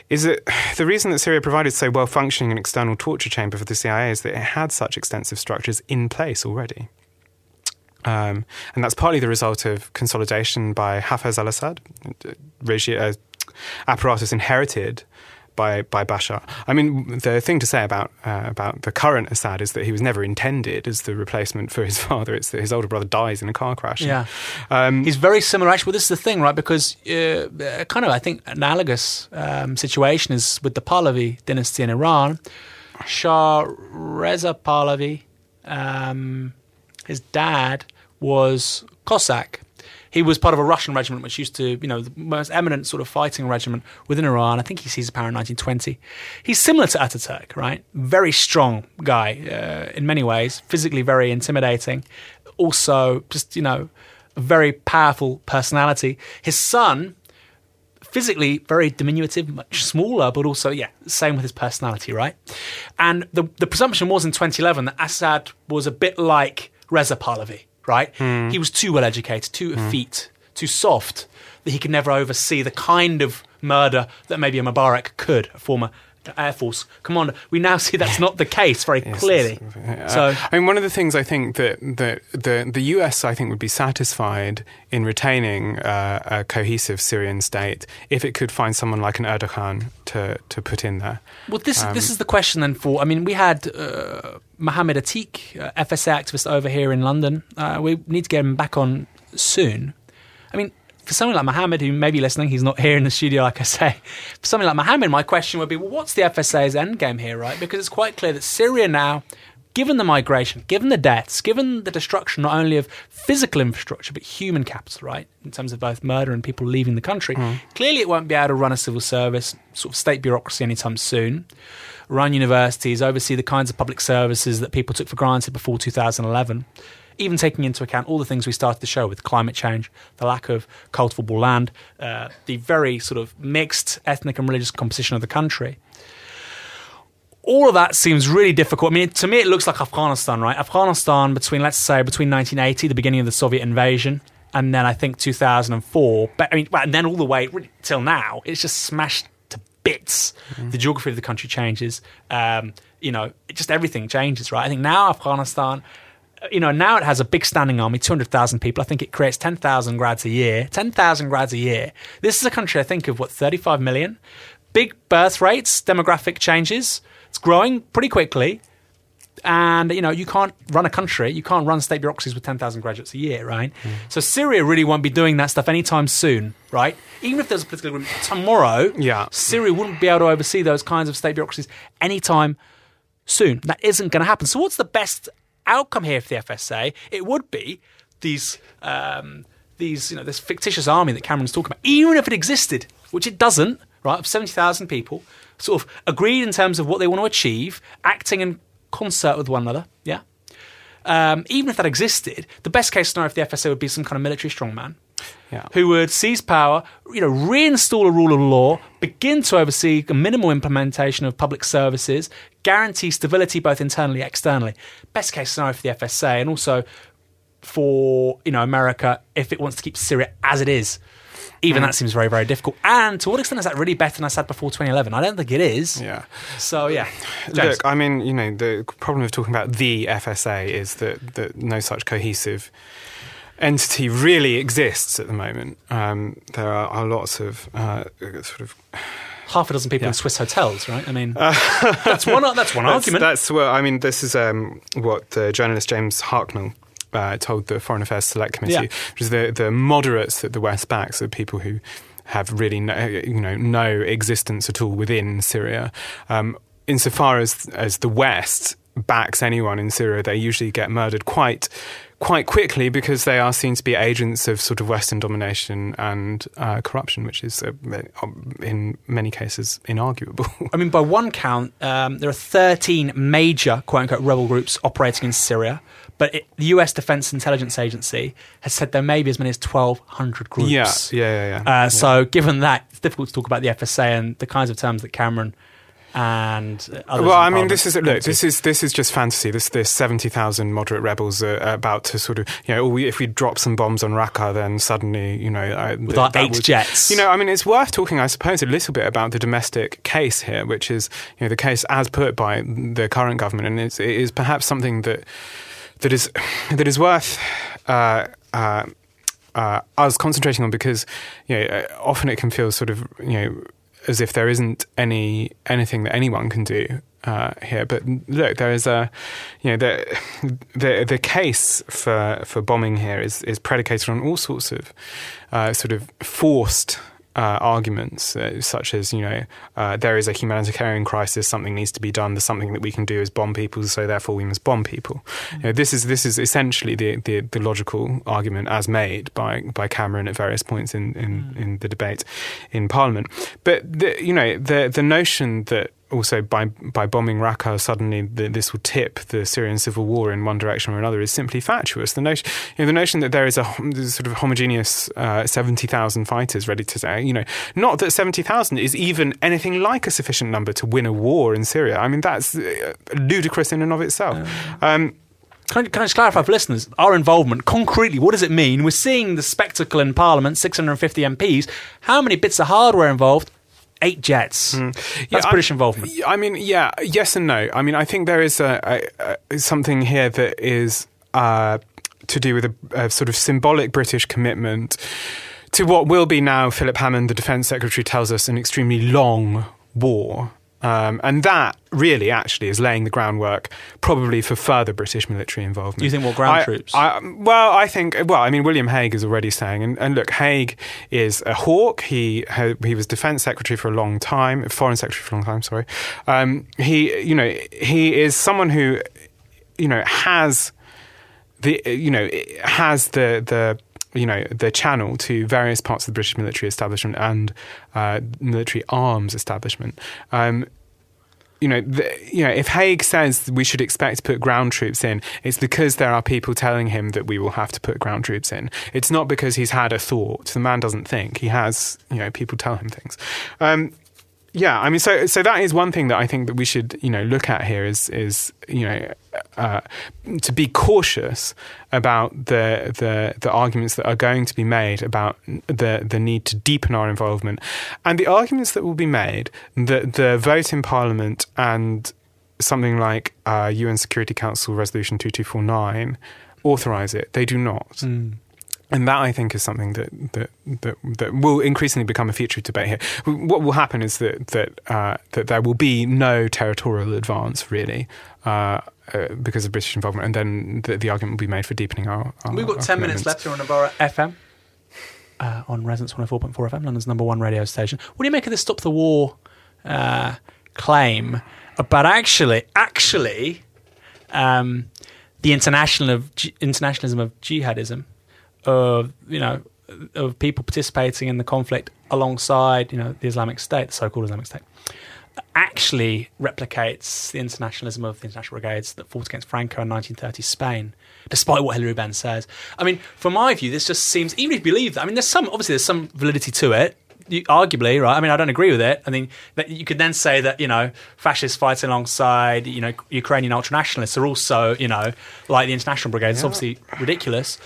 is that the reason that Syria provided so well functioning an external torture chamber for the CIA is that it had such extensive structures in place already. Um, and that's partly the result of consolidation by Hafez al Assad, uh, apparatus inherited by by Bashar. I mean, the thing to say about uh, about the current Assad is that he was never intended as the replacement for his father. It's that his older brother dies in a car crash.
Yeah, um, he's very similar. Actually, well, this is the thing, right? Because uh, kind of, I think, analogous um, situation is with the Pahlavi dynasty in Iran. Shah Reza Pahlavi, um, his dad was Cossack he was part of a Russian regiment, which used to, you know, the most eminent sort of fighting regiment within Iran. I think he sees power in 1920. He's similar to Ataturk, right? Very strong guy uh, in many ways, physically very intimidating. Also, just, you know, a very powerful personality. His son, physically very diminutive, much smaller, but also, yeah, same with his personality, right? And the, the presumption was in 2011 that Assad was a bit like Reza Pahlavi right? Mm. He was too well educated, too mm. effete, too soft that he could never oversee the kind of murder that maybe a Mubarak could, a former Air Force commander. We now see that's not the case very yes, clearly. Uh, so,
I mean, one of the things I think that, that the the US I think would be satisfied in retaining uh, a cohesive Syrian state if it could find someone like an Erdogan to to put in there.
Well, this um, this is the question then. For I mean, we had. Uh, Mohammed Atiq, uh, FSA activist over here in London. Uh, we need to get him back on soon. I mean, for someone like Mohammed, who may be listening, he's not here in the studio, like I say. For someone like Mohammed, my question would be, well, what's the FSA's endgame here, right? Because it's quite clear that Syria now, given the migration, given the deaths, given the destruction not only of physical infrastructure, but human capital, right? In terms of both murder and people leaving the country, mm. clearly it won't be able to run a civil service, sort of state bureaucracy anytime soon run universities, oversee the kinds of public services that people took for granted before 2011, even taking into account all the things we started the show with climate change, the lack of cultivable land, uh, the very sort of mixed ethnic and religious composition of the country. All of that seems really difficult. I mean, to me, it looks like Afghanistan, right? Afghanistan between, let's say, between 1980, the beginning of the Soviet invasion, and then I think 2004. But I mean, and then all the way till now, it's just smashed to bits. Mm. The geography of the country changes. Um, you know, just everything changes, right? I think now Afghanistan, you know, now it has a big standing army, 200,000 people. I think it creates 10,000 grads a year. 10,000 grads a year. This is a country, I think, of what, 35 million? Big birth rates, demographic changes. It's growing pretty quickly. And you know you can't run a country, you can't run state bureaucracies with ten thousand graduates a year, right? Mm. So Syria really won't be doing that stuff anytime soon, right? Even if there's a political agreement tomorrow,
yeah.
Syria wouldn't be able to oversee those kinds of state bureaucracies anytime soon. That isn't going to happen. So what's the best outcome here for the FSA? It would be these. Um, these, you know, this fictitious army that Cameron's talking about, even if it existed, which it doesn't, right, of 70,000 people, sort of agreed in terms of what they want to achieve, acting in concert with one another. Yeah. Um, even if that existed, the best case scenario for the FSA would be some kind of military strongman yeah. who would seize power, you know, reinstall a rule of law, begin to oversee a minimal implementation of public services, guarantee stability both internally and externally. Best case scenario for the FSA, and also for you know America if it wants to keep Syria as it is. Even mm. that seems very, very difficult. And to what extent is that really better than I said before 2011? I don't think it is.
Yeah.
So, yeah.
James. Look, I mean, you know, the problem of talking about the FSA is that, that no such cohesive entity really exists at the moment. Um, there are, are lots of uh, sort of
half a dozen people in Swiss hotels, right? I mean, that's one. That's one
that's,
argument.
That's well. I mean, this is um, what the journalist James Harknell uh, told the Foreign Affairs Select Committee,
Yeah.
which is the the moderates that the West backs, the people who have really no, you know no existence at all within Syria. Um, insofar as as the West backs anyone in Syria, they usually get murdered quite quite quickly because they are seen to be agents of sort of Western domination and uh, corruption, which is uh, in many cases inarguable.
I mean, by one count, um, there are 13 major quote unquote rebel groups operating in Syria, but it, the US Defense Intelligence Agency has said there may be as many as 1,200 groups.
yeah, yeah, yeah. yeah.
Uh,
Yeah.
So, given that, it's difficult to talk about the FSA and the kinds of terms that Cameron and
well, I mean, this is look. This is this is just fantasy. This this seventy thousand moderate rebels are about to sort of you know. If we drop some bombs on Raqqa, then suddenly you know uh,
with
th-
our eight
would-
jets.
You know, I mean, it's worth talking, I suppose, a little bit about the domestic case here, which is you know the case as put by the current government, and it's, it is perhaps something that that is that is worth. Uh, uh, uh, us concentrating on because you know uh, often it can feel sort of you know as if there isn't any anything that anyone can do uh, here. But look, there is a you know the the the case for for bombing here is is predicated on all sorts of uh, sort of forced. Uh, arguments uh, such as you know uh, there is a humanitarian crisis, something needs to be done. There's something that we can do is bomb people, so therefore we must bomb people. You know, this is this is essentially the, the, the logical argument as made by by Cameron at various points in in, in the debate in Parliament. But the, you know the the notion that also by by bombing Raqqa suddenly the, this will tip the Syrian civil war in one direction or another is simply fatuous. The notion you know, the notion that there is a sort of homogeneous uh, seventy thousand fighters ready to say you know not that seventy thousand is even anything like a sufficient number to win a war in Syria. I mean that's uh, ludicrous in and of itself. Um,
Can I, can I just clarify for listeners our involvement concretely? What does it mean? We're seeing the spectacle in Parliament, 650 MPs. How many bits of hardware involved? Eight jets.
Yeah,
That's
I-
British involvement.
I mean, yeah, yes and no. I mean, I think there is a, a, a something here that is uh, to do with a, a sort of symbolic British commitment to what will be now Philip Hammond, the Defence Secretary, tells us an extremely long war. Um, and that really actually is laying the groundwork probably for further British military involvement.
You think what, ground
I-
troops?
I, well, I think, well, I mean, William Hague is already saying, and, and look, Hague is a hawk. He he was defense secretary for a long time, foreign secretary for a long time, sorry. Um, he, you know, he is someone who, you know, has the, you know, has the, the, you know the channel to various parts of the British military establishment and uh, military arms establishment. Um, you know, the, you know, if Hague says we should expect to put ground troops in, it's because there are people telling him that we will have to put ground troops in. It's not because he's had a thought. The man doesn't think. He has, you know, people tell him things. Um, yeah, I mean, so so that is one thing that I think that we should, you know, look at here is is you know uh, to be cautious about the the the arguments that are going to be made about the the need to deepen our involvement, and the arguments that will be made that the vote in Parliament and something like uh, UN Security Council Resolution two two four nine authorize it. They do not. And that I think is something that, that that that will increasingly become a feature of debate here. What will happen is that that uh, that there will be no territorial advance really uh, uh, because of British involvement, and then the, the argument will be made for deepening our. our
We've got
our
10 minutes left here on Novara FM. Uh, on Resonance 104.4 FM, London's number one radio station. What do you make of this stop the war uh, claim? But actually, actually, um, the international of ji- internationalism of jihadism, of you know, of people participating in the conflict alongside you know the Islamic State, the so-called Islamic State, actually replicates the internationalism of the international brigades that fought against Franco in 1930 Spain, despite what Hilary Benn says. I mean, from my view, this just seems, even if you believe that, I mean, there's some, obviously, there's some validity to it. You, arguably, right? I mean, I don't agree with it. I mean, that you could then say that you know fascists fighting alongside you know Ukrainian ultranationalists are also you know like the international brigade. It's obviously ridiculous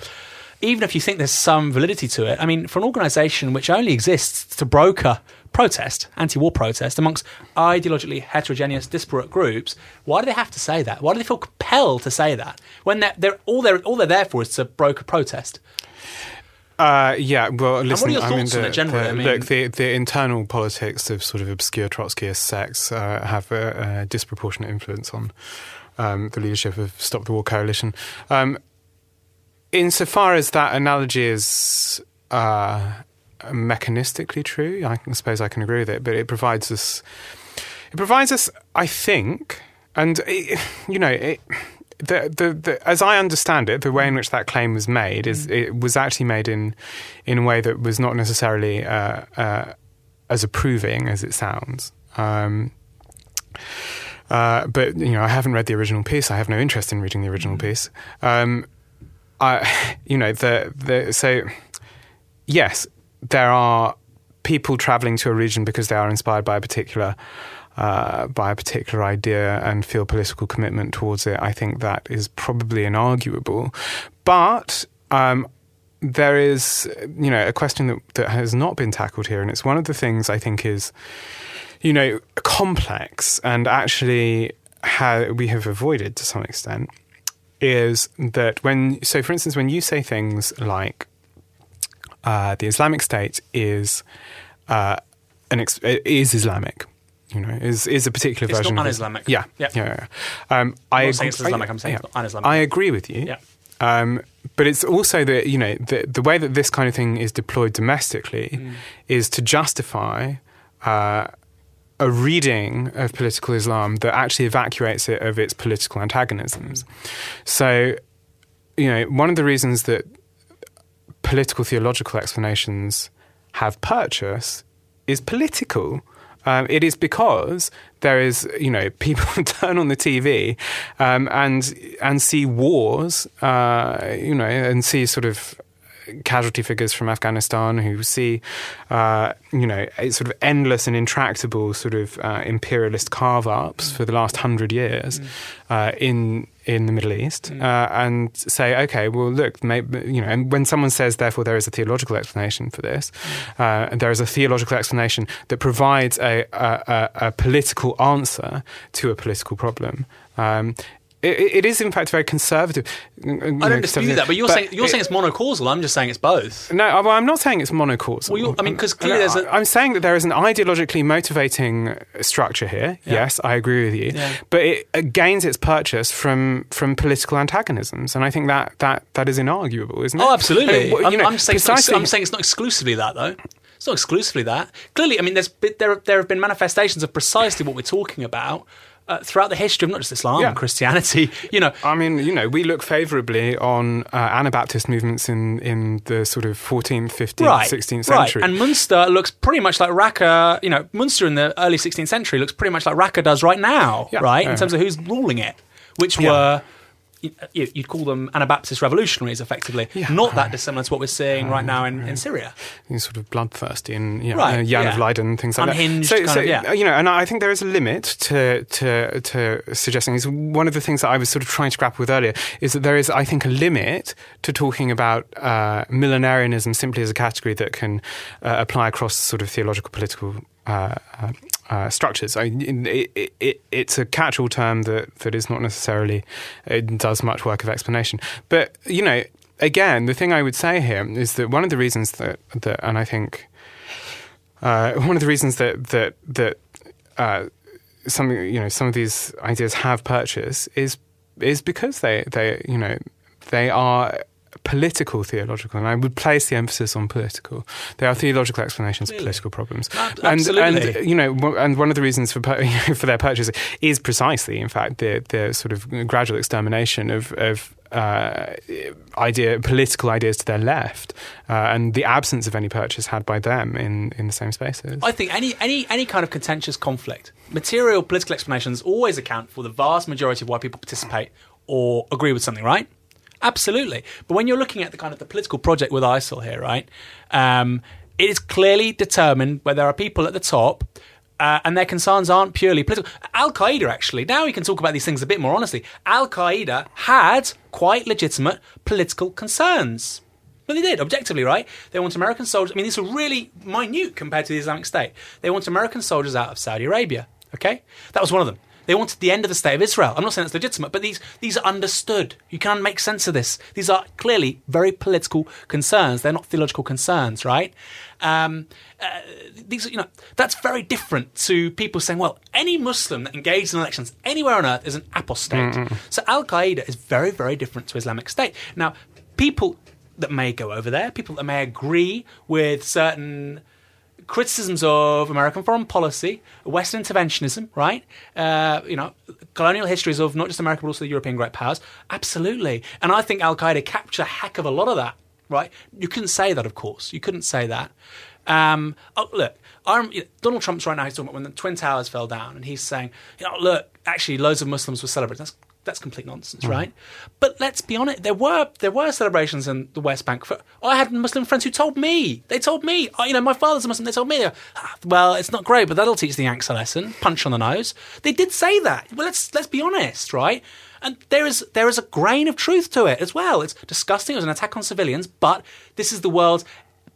even if you think there's some validity to it, I mean, for an organisation which only exists to broker protest, anti-war protest, amongst ideologically heterogeneous, disparate groups, why do they have to say that? Why do they feel compelled to say that when they're, they're all they're all they're there for is to broker protest?
Uh, yeah, well, listen.
what are your
I mean, the, the-
I mean-
look, the the internal politics of sort of obscure Trotskyist sects uh, have a, a disproportionate influence on um, the leadership of Stop the War Coalition. Um, insofar as that analogy is uh, mechanistically true, I suppose I can agree with it. But it provides us, it provides us, I think, and it, you know, it, the, the, the, as I understand it, the way in which that claim was made is it was actually made in in a way that was not necessarily uh, uh, as approving as it sounds. Um, uh, but you know, I haven't read the original piece. I have no interest in reading the original piece. Um, I, you know, the the so yes, there are people traveling to a region because they are inspired by a particular uh, by a particular idea and feel political commitment towards it. I think that is probably inarguable, but. Um, there is, you know, a question that, that has not been tackled here, and it's one of the things I think is, you know, complex and actually how we have avoided to some extent is that when, so for instance, when you say things like uh, the Islamic State is uh, an ex- is Islamic. You know, is is a particular
It's
version
not
of
un-Islamic.
Yeah,
Yeah.
yeah. yeah. Um, I
I'm not saying
agree-
it's Islamic, I'm saying
yeah.
it's not un-Islamic.
I agree with you.
Yeah.
Um, but it's also that you know the the way that this kind of thing is deployed domestically
Mm.
is to justify uh, a reading of political Islam that actually evacuates it of its political antagonisms. So, you know, one of the reasons that political theological explanations have purchase is political. Um, it is because there is, you know, people turn on the TV um, and and see wars, uh, you know, and see sort of casualty figures from Afghanistan who see, uh, you know, a sort of endless and intractable sort of uh, imperialist carve ups for the last hundred years uh, in in the Middle East, uh, and say, okay, well, look, maybe, you know, and when someone says, therefore, there is a theological explanation for this, uh, there is a theological explanation that provides a, a, a, a political answer to a political problem. Um, it, it is, in fact, very conservative.
I don't dispute that, but you're saying you're saying it's monocausal. I'm just saying it's both.
no, well, I'm not saying it's monocausal.
Well, I mean, 'cause clearly
No,
there's a-
I'm saying that there is an ideologically motivating structure here.
Yeah.
Yes, I agree with you.
Yeah.
But it gains its purchase from from political antagonisms, and I think that that that is inarguable, isn't it?
Oh, absolutely.
Uh, well,
I'm,
you know,
I'm saying it's not,
precisely-
I'm saying it's not exclusively that, though. It's not exclusively that. Clearly, I mean, there's there there have been manifestations of precisely what we're talking about uh, throughout the history of not just Islam,
Yeah.
Christianity. You know,
I mean, you know, we look favourably on uh, Anabaptist movements in, in the sort of 14th, 15th,
right,
16th
right.
century.
And Munster looks pretty much like Raqqa. You know, Munster in the early 16th century looks pretty much like Raqqa does right now,
Yeah.
right? In terms of who's ruling it, which
Yeah.
were. You- You'd call them Anabaptist revolutionaries, effectively.
Yeah.
Not that dissimilar to what we're seeing right now in, in Syria.
sort of bloodthirsty and you know,
Right,
uh, Jan
yeah.
of Leiden and things like
Unhinged
that. so,
of, yeah.
uh, you know, and I think there is a limit to to to suggesting. Is one of the things that I was sort of trying to grapple with earlier is that there is, I think, a limit to talking about uh, millenarianism simply as a category that can uh, apply across sort of theological, political. Uh, uh, uh, structures. I, it, it, it, it's a catch-all term that, that is not necessarily it does much work of explanation. But you know, again, the thing I would say here is that one of the reasons that that, and I think uh, one of the reasons that that that uh, some you know some of these ideas have purchase is is because they they you know they are political theological and I would place the emphasis on political There are theological explanations of
Really?
political problems
Ab-
and
absolutely.
and you know and one of the reasons for for their purchase is precisely in fact the the sort of gradual extermination of of uh, idea political ideas to their left uh, and the absence of any purchase had by them in in the same spaces
I think any any any kind of contentious conflict, material political explanations always account for the vast majority of why people participate or agree with something, right? Absolutely. But when you're looking at the kind of the political project with ISIL here, right? Um, it is clearly determined where there are people at the top. Uh, and their concerns aren't purely political. Al Qaeda, actually, now we can talk about these things a bit more honestly. Al Qaeda had quite legitimate political concerns. Well, they did, objectively, right? They want American soldiers. I mean, these are really minute compared to the Islamic State. They want American soldiers out of Saudi Arabia, okay? That was one of them. They wanted the end of the state of Israel. I'm not saying that's legitimate, but these these are understood. You can't make sense of this. These are clearly very political concerns. They're not theological concerns, right? Um, uh, these, you know, that's very different to people saying, "Well, any Muslim that engages in elections anywhere on earth is an apostate." Mm-hmm. So Al Qaeda is very, very different to Islamic State. Now, people that may go over there, people that may agree with certain criticisms of American foreign policy, Western interventionism, right? Uh, you know, colonial histories of not just America but also the European great powers. Absolutely. And I think Al Qaeda captured a heck of a lot of that, right? You couldn't say that, of course. You couldn't say that. Um, oh, look, I'm, you know, Donald Trump's right now, he's talking about when the Twin Towers fell down, and he's saying, you know, look, actually, loads of Muslims were celebrating. That's that's complete nonsense, mm. right? But let's be honest, there were there were celebrations in the West Bank. For, I had Muslim friends who told me, they told me, you know, my father's a Muslim. They told me, ah, well, it's not great, but that'll teach the Yanks a lesson. Punch on the nose. They did say that. Well, let's let's be honest, right? And there is there is a grain of truth to it as well. It's disgusting. It was an attack on civilians, but this is the world's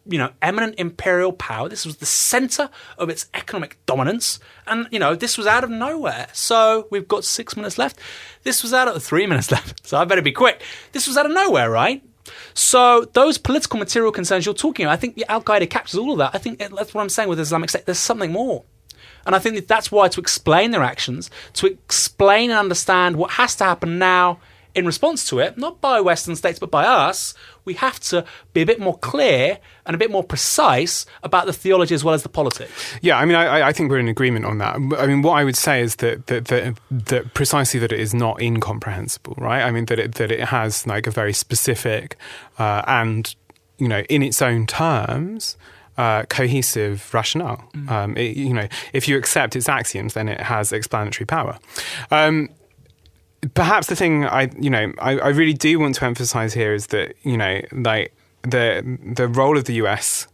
you know, eminent imperial power. This was the center of its economic dominance. And, you know, this was out of nowhere. So we've got six minutes left. This was out of three minutes left. So I better be quick. This was out of nowhere, right? So those political material concerns you're talking about, I think Al Qaeda captures all of that. I think that's what I'm saying with Islamic State. There's something more. And I think that that's why to explain their actions, to explain and understand what has to happen now in response to it, not by Western states, but by us, we have to be a bit more clear and a bit more precise about the theology as well as the politics.
Yeah, I mean, I, I think we're in agreement on that. I mean, what I would say is that that, that, that precisely that it is not incomprehensible, right? I mean, that it, that it has like a very specific uh, and, you know, in its own terms, uh, cohesive rationale. Mm. Um, it, you know, if you accept its axioms, then it has explanatory power. Um, perhaps the thing I, you know, I, I really do want to emphasize here is that, you know, like the the role of the US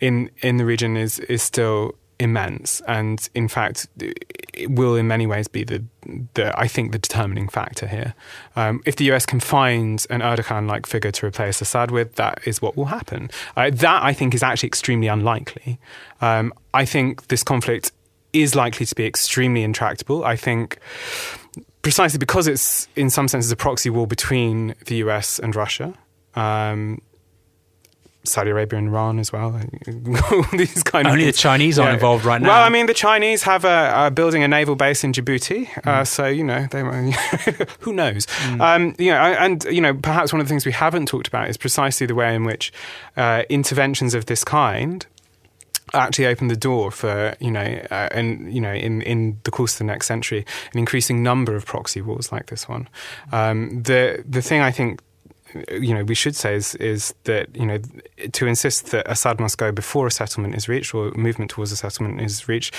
in in the region is is still immense, and in fact, it will in many ways be the, the I think the determining factor here. Um, if the US can find an Erdogan-like figure to replace Assad with, that is what will happen. Uh, that I think is actually extremely unlikely. Um, I think this conflict is likely to be extremely intractable. I think precisely because it's in some senses a proxy war between the US and Russia. Um, Saudi Arabia and Iran as well.
These kind Only of, the Chinese aren't involved right now.
Well, I mean, the Chinese have a, building a naval base in Djibouti, mm. uh, hmm. so you know, they who knows? Mm. Um, you know, and you know, perhaps one of the things we haven't talked about is precisely the way in which uh, interventions of this kind actually opened the door for you know uh, and you know in in the course of the next century an increasing number of proxy wars like this one. Um, the the thing I think you know we should say is is that you know to insist that Assad must go before a settlement is reached or movement towards a settlement is reached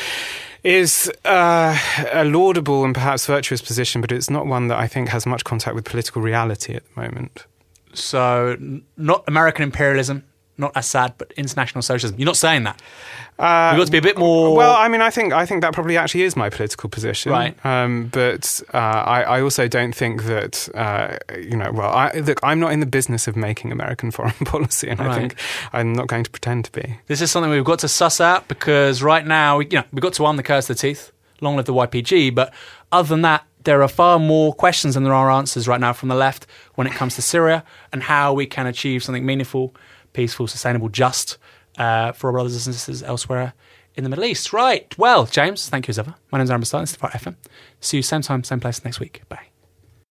is uh, a laudable and perhaps virtuous position, but it's not one that I think has much contact with political reality at the moment.
So, not American imperialism, not Assad, but international socialism. You're not saying that. Uh, We've got to be a bit more.
Well, I mean, I think I think that probably actually is my political position,
right?
Um, but uh, I, I, also don't think that uh, you know. Well, I, look, I'm not in the business of making American foreign policy, and right. I think I'm not going to pretend to be.
This is something we've got to suss out because right now, you know, we've got to arm the Kurds of the teeth. Long live the YPG, but other than that, there are far more questions than there are answers right now from the left when it comes to Syria and how we can achieve something meaningful peaceful, sustainable, just uh, for our brothers and sisters elsewhere in the Middle East. Right. Well, James, thank you as ever. My name's Aaron Bastani. This is Fire FM. See you same time, same place next week. Bye.